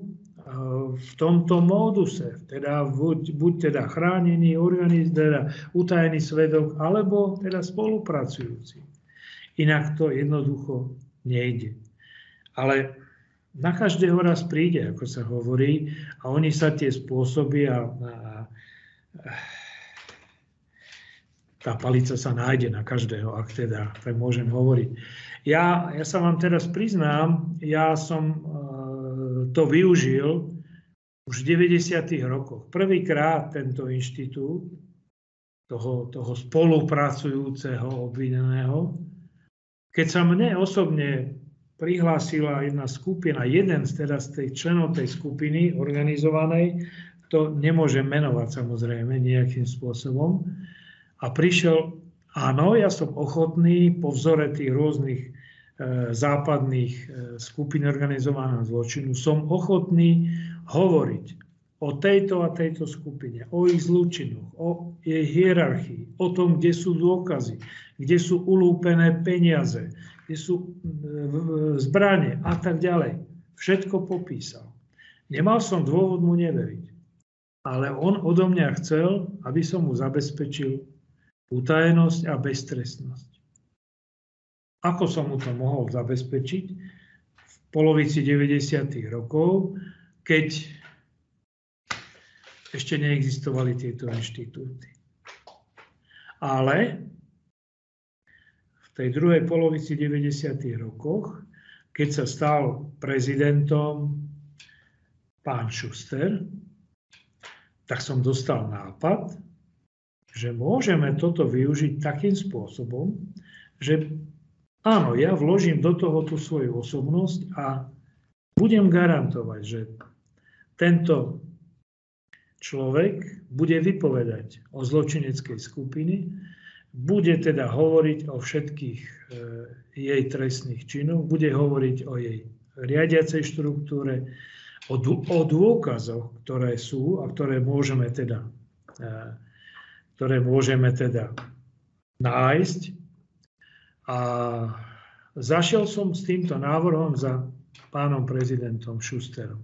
v tomto móduse, teda buď, buď teda chránený organiz, teda utajený svedok, alebo teda spolupracujúci. Inak to jednoducho nejde. Ale na každého raz príde, ako sa hovorí, a oni sa tie spôsoby a, a, a tá palica sa nájde na každého, ak teda tak môžem hovoriť. Ja, ja sa vám teraz priznám, ja som uh, to využil už v 90. rokoch. Prvýkrát tento inštitút toho, toho spolupracujúceho obvineného, keď sa mne osobne prihlásila jedna skupina, jeden z, teda z tej členov tej skupiny organizovanej, to nemôžem menovať samozrejme nejakým spôsobom, a prišiel, áno, ja som ochotný po vzore tých rôznych západných e, skupín organizovaného zločinu, som ochotný hovoriť o tejto a tejto skupine, o ich zlučinoch, o jej hierarchii, o tom, kde sú dôkazy, kde sú ulúpené peniaze, kde sú e, zbranie a tak ďalej. Všetko popísal. Nemal som dôvod mu neveriť. Ale on odo mňa chcel, aby som mu zabezpečil utajenosť a beztrestnosť. Ako som mu to mohol zabezpečiť? V polovici 90. rokov keď ešte neexistovali tieto inštitúty. Ale v tej druhej polovici 90. rokoch, keď sa stal prezidentom pán Schuster, tak som dostal nápad, že môžeme toto využiť takým spôsobom, že áno, ja vložím do toho tú svoju osobnosť a budem garantovať, že tento človek bude vypovedať o zločineckej skupiny, bude teda hovoriť o všetkých e, jej trestných činoch, bude hovoriť o jej riadiacej štruktúre, o, o dôkazoch, ktoré sú a ktoré môžeme teda e, ktoré môžeme teda nájsť. A zašiel som s týmto návrhom za pánom prezidentom Šusterom.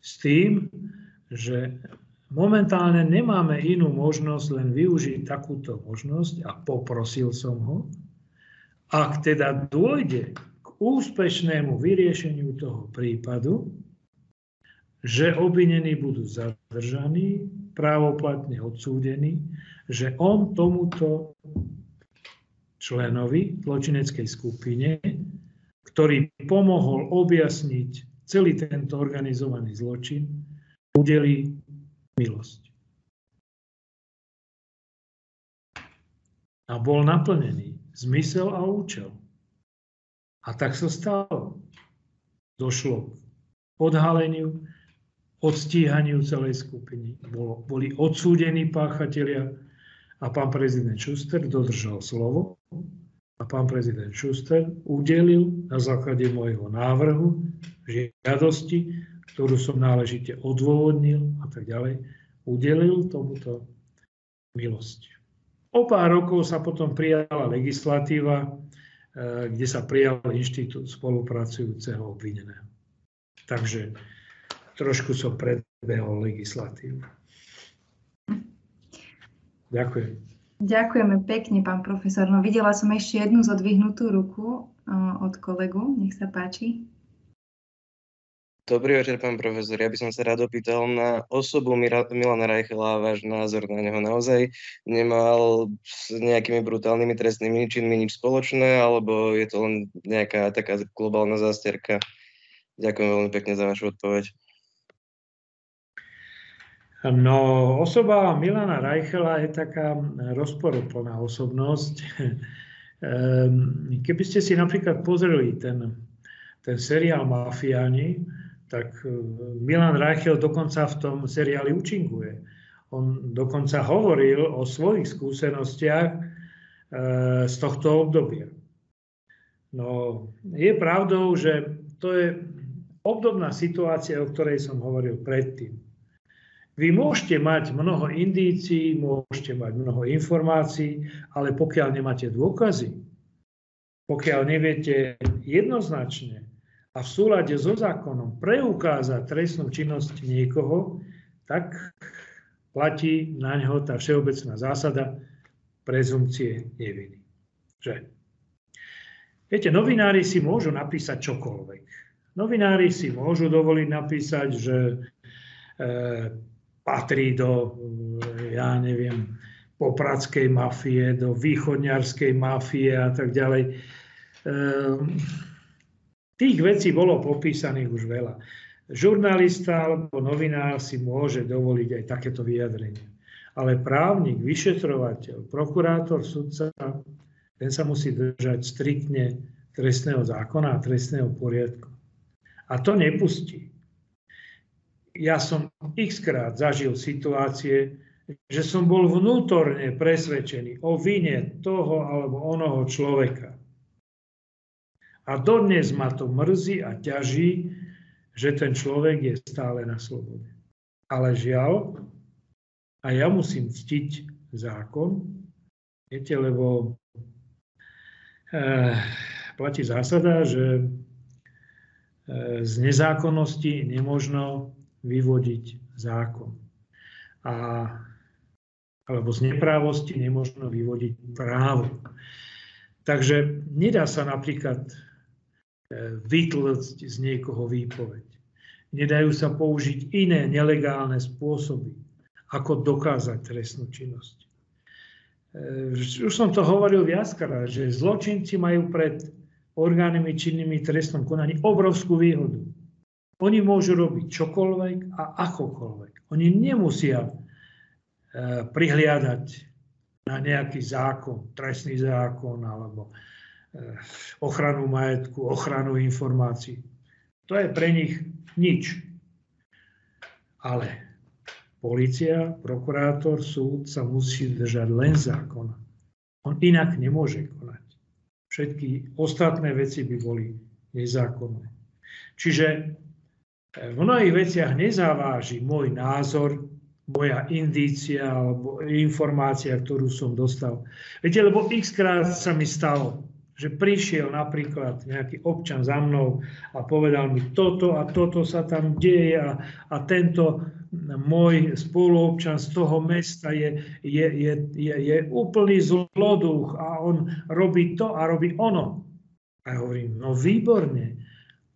S tým, že momentálne nemáme inú možnosť len využiť takúto možnosť a poprosil som ho, ak teda dôjde k úspešnému vyriešeniu toho prípadu, že obvinení budú zadržaní, právoplatne odsúdení, že on tomuto členovi zločineckej skupine ktorý pomohol objasniť celý tento organizovaný zločin, udelí milosť. A bol naplnený zmysel a účel. A tak sa stalo. Došlo k odhaleniu, odstíhaniu celej skupiny. Bolo, boli odsúdení páchatelia a pán prezident Schuster dodržal slovo a pán prezident Schuster udelil na základe môjho návrhu žiadosti, ktorú som náležite odôvodnil a tak ďalej, udelil tomuto milosť. O pár rokov sa potom prijala legislatíva, eh, kde sa prijal inštitút spolupracujúceho obvineného. Takže trošku som predbehol legislatívu. Ďakujem. Ďakujeme pekne, pán profesor. No videla som ešte jednu zodvihnutú ruku od kolegu. Nech sa páči. Dobrý večer, pán profesor. Ja by som sa rád opýtal na osobu Milana Reichela a váš názor na neho. Naozaj nemal s nejakými brutálnymi trestnými činmi nič spoločné, alebo je to len nejaká taká globálna zásterka? Ďakujem veľmi pekne za vašu odpoveď. No, osoba Milana Reichela je taká rozporuplná osobnosť. [LAUGHS] Ehm, keby ste si napríklad pozreli ten, ten seriál Mafiáni, tak e, Milan Reichel dokonca v tom seriáli účinkuje. On dokonca hovoril o svojich skúsenostiach e, z tohto obdobia. No, je pravdou, že to je obdobná situácia, o ktorej som hovoril predtým. Vy môžete mať mnoho indícií, môžete mať mnoho informácií, ale pokiaľ nemáte dôkazy, pokiaľ neviete jednoznačne a v súlade so zákonom preukázať trestnú činnosť niekoho, tak platí na neho tá všeobecná zásada prezumcie neviny. Že? Viete, novinári si môžu napísať čokoľvek. Novinári si môžu dovoliť napísať, že e, patrí do, ja neviem, popradskej mafie, do východňarskej mafie a tak ďalej. Ehm, tých vecí bolo popísaných už veľa. Žurnalista alebo novinár si môže dovoliť aj takéto vyjadrenie. Ale právnik, vyšetrovateľ, prokurátor, sudca, ten sa musí držať striktne trestného zákona a trestného poriadku. A to nepustí ja som x krát zažil situácie, že som bol vnútorne presvedčený o vine toho alebo onoho človeka. A dodnes ma to mrzí a ťaží, že ten človek je stále na slobode. Ale žiaľ, a ja musím ctiť zákon, viete, lebo e, platí zásada, že e, z nezákonnosti nemožno vyvodiť zákon. A, alebo z neprávosti nemôžno vyvodiť právo. Takže nedá sa napríklad e, vytlcť z niekoho výpoveď. Nedajú sa použiť iné nelegálne spôsoby, ako dokázať trestnú činnosť. E, už som to hovoril viackrát, že zločinci majú pred orgánmi činnými trestnom konaní obrovskú výhodu. Oni môžu robiť čokoľvek a akokoľvek. Oni nemusia e, prihliadať na nejaký zákon, trestný zákon alebo e, ochranu majetku, ochranu informácií. To je pre nich nič. Ale policia, prokurátor, súd sa musí držať len zákona. On inak nemôže konať. Všetky ostatné veci by boli nezákonné. Čiže v mnohých veciach nezaváži môj názor moja indícia alebo informácia, ktorú som dostal. Viete, lebo x krát sa mi stalo, že prišiel napríklad nejaký občan za mnou a povedal mi toto a toto sa tam deje a, a tento môj spoluobčan z toho mesta je, je, je, je, je úplný zloduch a on robí to a robí ono. A ja hovorím, no výborne,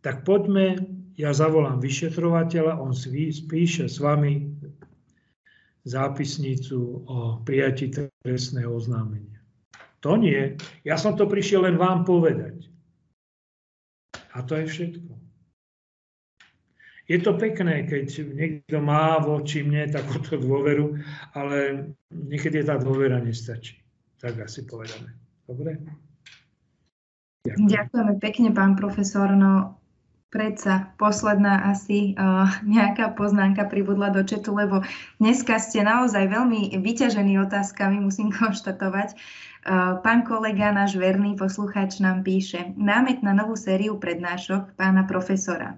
tak poďme, ja zavolám vyšetrovateľa, on spíše s vami zápisnicu o prijatí trestného oznámenia. To nie. Ja som to prišiel len vám povedať. A to je všetko. Je to pekné, keď niekto má voči mne takúto dôveru, ale niekedy tá dôvera nestačí. Tak asi povedame. Dobre? Ďakujem. Ďakujeme pekne, pán profesor. No, predsa posledná asi uh, nejaká poznámka pribudla do četu, lebo dneska ste naozaj veľmi vyťažení otázkami, musím [LAUGHS] konštatovať. Uh, pán kolega, náš verný poslucháč nám píše námet na novú sériu prednášok pána profesora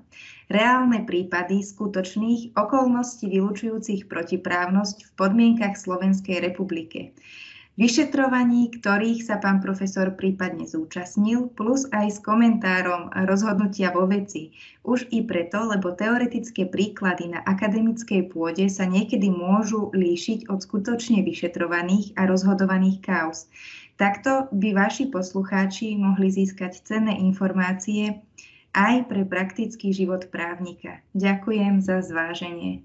reálne prípady skutočných okolností vylučujúcich protiprávnosť v podmienkach Slovenskej republike. Vyšetrovaní, ktorých sa pán profesor prípadne zúčastnil, plus aj s komentárom rozhodnutia vo veci. Už i preto, lebo teoretické príklady na akademickej pôde sa niekedy môžu líšiť od skutočne vyšetrovaných a rozhodovaných kauz. Takto by vaši poslucháči mohli získať cenné informácie aj pre praktický život právnika. Ďakujem za zváženie.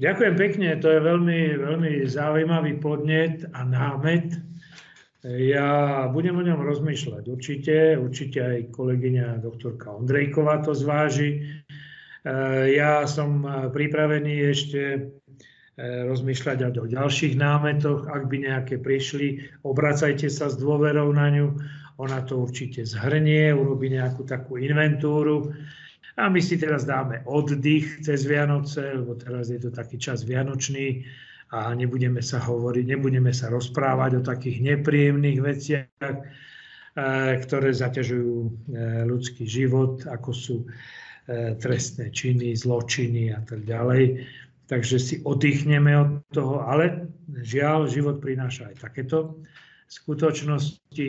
Ďakujem pekne, to je veľmi, veľmi zaujímavý podnet a námet. Ja budem o ňom rozmýšľať určite, určite aj kolegyňa doktorka Ondrejková to zváži. Ja som pripravený ešte e, rozmýšľať aj o ďalších námetoch. Ak by nejaké prišli, obracajte sa s dôverou na ňu ona to určite zhrnie, urobí nejakú takú inventúru a my si teraz dáme oddych cez Vianoce, lebo teraz je to taký čas vianočný a nebudeme sa hovoriť, nebudeme sa rozprávať o takých nepríjemných veciach, e, ktoré zaťažujú e, ľudský život, ako sú e, trestné činy, zločiny a tak ďalej. Takže si oddychneme od toho, ale žiaľ, život prináša aj takéto skutočnosti.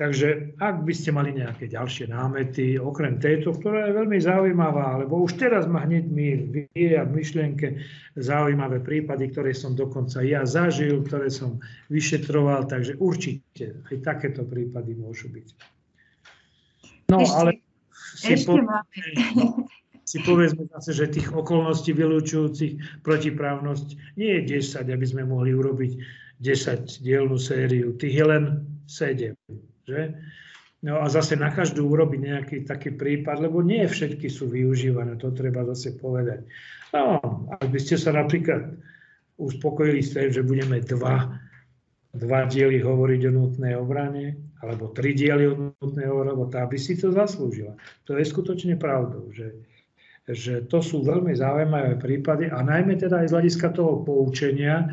Takže ak by ste mali nejaké ďalšie námety, okrem tejto, ktorá je veľmi zaujímavá, lebo už teraz ma hneď mi vie v myšlienke zaujímavé prípady, ktoré som dokonca ja zažil, ktoré som vyšetroval, takže určite aj takéto prípady môžu byť. No ešte, ale si, povedzme, si povedzme zase, že tých okolností vylúčujúcich protiprávnosť nie je 10, aby sme mohli urobiť 10 dielnú sériu. Tých je len 7. Že? No a zase na každú urobiť nejaký taký prípad, lebo nie všetky sú využívané, to treba zase povedať. No, ak by ste sa napríklad uspokojili s tým, že budeme dva, dva diely hovoriť o nutnej obrane, alebo tri diely o nutnej obrane, lebo tá by si to zaslúžila. To je skutočne pravdou, že, že to sú veľmi zaujímavé prípady a najmä teda aj z hľadiska toho poučenia,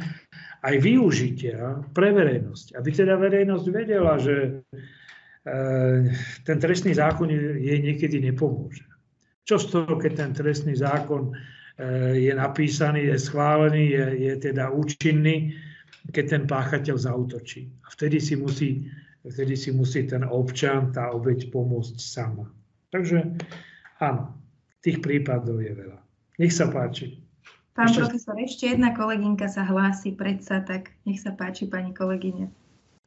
aj využitia pre verejnosť. Aby teda verejnosť vedela, že e, ten trestný zákon jej niekedy nepomôže. Čo z toho, keď ten trestný zákon e, je napísaný, je schválený, je, je teda účinný, keď ten páchateľ zautočí. A vtedy si musí, vtedy si musí ten občan, tá obeď pomôcť sama. Takže áno, tých prípadov je veľa. Nech sa páči. Pán ešte... profesor, ešte jedna kolegynka sa hlási predsa, tak nech sa páči, pani kolegyne.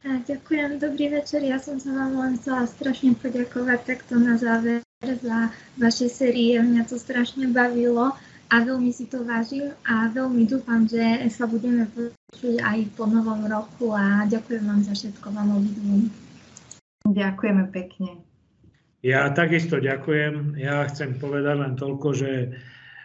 A ďakujem, dobrý večer. Ja som sa vám len chcela strašne poďakovať takto na záver za vaše série. Mňa to strašne bavilo a veľmi si to vážim a veľmi dúfam, že sa budeme počuť aj po novom roku a ďakujem vám za všetko vám obidvom. Ďakujeme pekne. Ja takisto ďakujem. Ja chcem povedať len toľko, že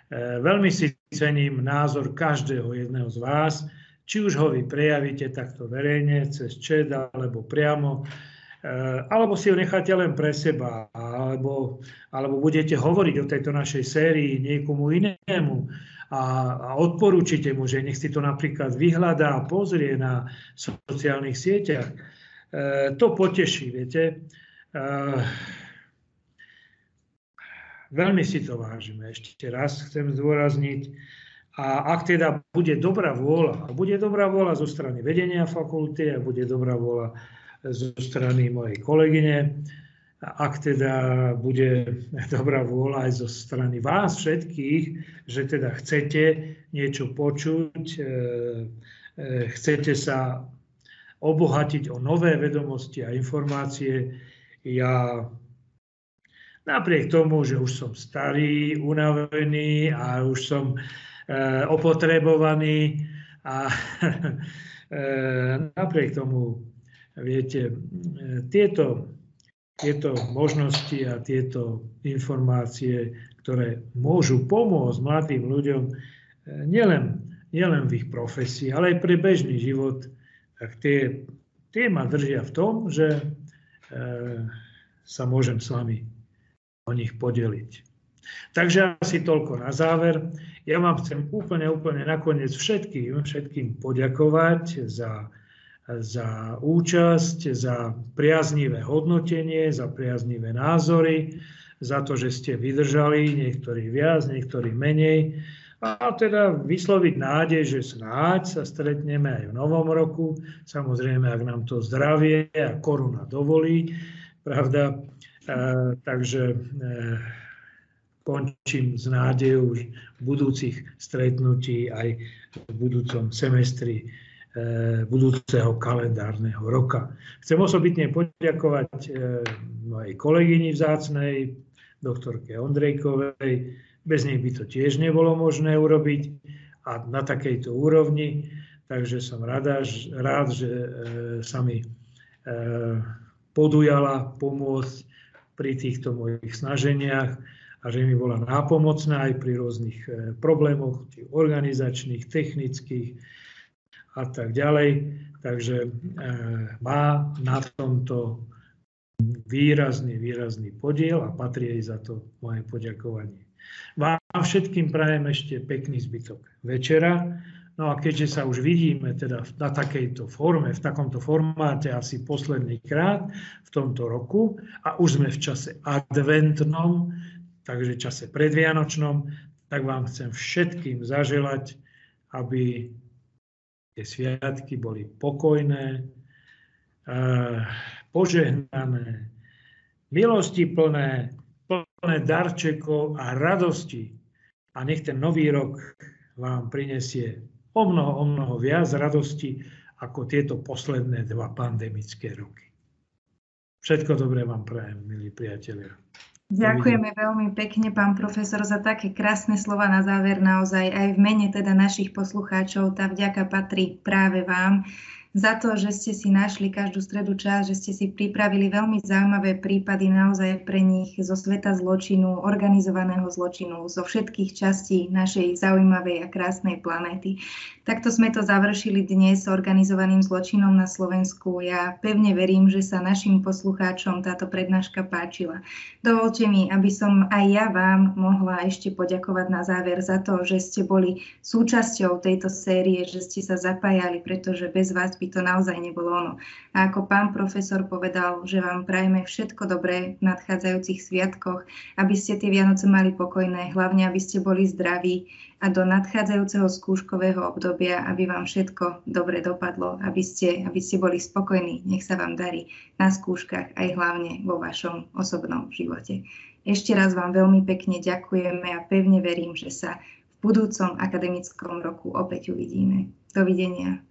E, veľmi si cením názor každého jedného z vás, či už ho vy prejavíte takto verejne, cez čet, alebo priamo, e, alebo si ho necháte len pre seba, alebo, alebo budete hovoriť o tejto našej sérii niekomu inému a, a odporúčite mu, že nech si to napríklad vyhľadá a pozrie na sociálnych sieťach. E, to poteší, viete. Veľmi si to vážime. Ešte raz chcem zdôrazniť A ak teda bude dobrá vôľa, a bude dobrá vôľa zo strany vedenia fakulty a bude dobrá vôľa zo strany mojej kolegyne, ak teda bude dobrá vôľa aj zo strany vás všetkých, že teda chcete niečo počuť, e, e, chcete sa obohatiť o nové vedomosti a informácie, ja napriek tomu, že už som starý, unavený a už som e, opotrebovaný a [LAUGHS] napriek tomu Viete, tieto, tieto možnosti a tieto informácie, ktoré môžu pomôcť mladým ľuďom nielen, nielen v ich profesii, ale aj pre bežný život, tak tie, tie ma držia v tom, že e, sa môžem s vami o nich podeliť. Takže asi toľko na záver. Ja vám chcem úplne, úplne nakoniec všetkým, všetkým poďakovať za za účasť, za priaznivé hodnotenie, za priaznivé názory, za to, že ste vydržali, niektorí viac, niektorí menej. A teda vysloviť nádej, že snáď sa stretneme aj v novom roku, samozrejme, ak nám to zdravie a koruna dovolí, pravda. Takže e, končím s nádejou budúcich stretnutí aj v budúcom semestri E, budúceho kalendárneho roka. Chcem osobitne poďakovať e, mojej kolegyni vzácnej, doktorke Ondrejkovej. Bez nej by to tiež nebolo možné urobiť a na takejto úrovni. Takže som rada, rád, že sa mi podujala pomôcť pri týchto mojich snaženiach a že mi bola nápomocná aj pri rôznych problémoch, či organizačných, technických, a tak ďalej. Takže e, má na tomto výrazný, výrazný podiel a patrí jej za to moje poďakovanie. Vám všetkým prajem ešte pekný zbytok večera. No a keďže sa už vidíme teda na takejto forme, v takomto formáte asi posledný krát v tomto roku a už sme v čase adventnom, takže čase predvianočnom, tak vám chcem všetkým zaželať, aby tie sviatky boli pokojné, požehnané, milosti plné, plné darčekov a radosti. A nech ten nový rok vám prinesie o mnoho, o mnoho viac radosti ako tieto posledné dva pandemické roky. Všetko dobré vám prajem, milí priatelia. Ďakujeme veľmi pekne, pán profesor, za také krásne slova na záver. Naozaj aj v mene teda našich poslucháčov tá vďaka patrí práve vám za to, že ste si našli každú stredu čas, že ste si pripravili veľmi zaujímavé prípady naozaj pre nich zo sveta zločinu, organizovaného zločinu, zo všetkých častí našej zaujímavej a krásnej planéty. Takto sme to završili dnes organizovaným zločinom na Slovensku. Ja pevne verím, že sa našim poslucháčom táto prednáška páčila. Dovolte mi, aby som aj ja vám mohla ešte poďakovať na záver za to, že ste boli súčasťou tejto série, že ste sa zapájali, pretože bez vás by to naozaj nebolo ono. A ako pán profesor povedal, že vám prajeme všetko dobré v nadchádzajúcich sviatkoch, aby ste tie Vianoce mali pokojné, hlavne aby ste boli zdraví a do nadchádzajúceho skúškového obdobia, aby vám všetko dobre dopadlo, aby ste, aby ste boli spokojní. Nech sa vám darí na skúškach aj hlavne vo vašom osobnom živote. Ešte raz vám veľmi pekne ďakujeme a pevne verím, že sa v budúcom akademickom roku opäť uvidíme. Dovidenia.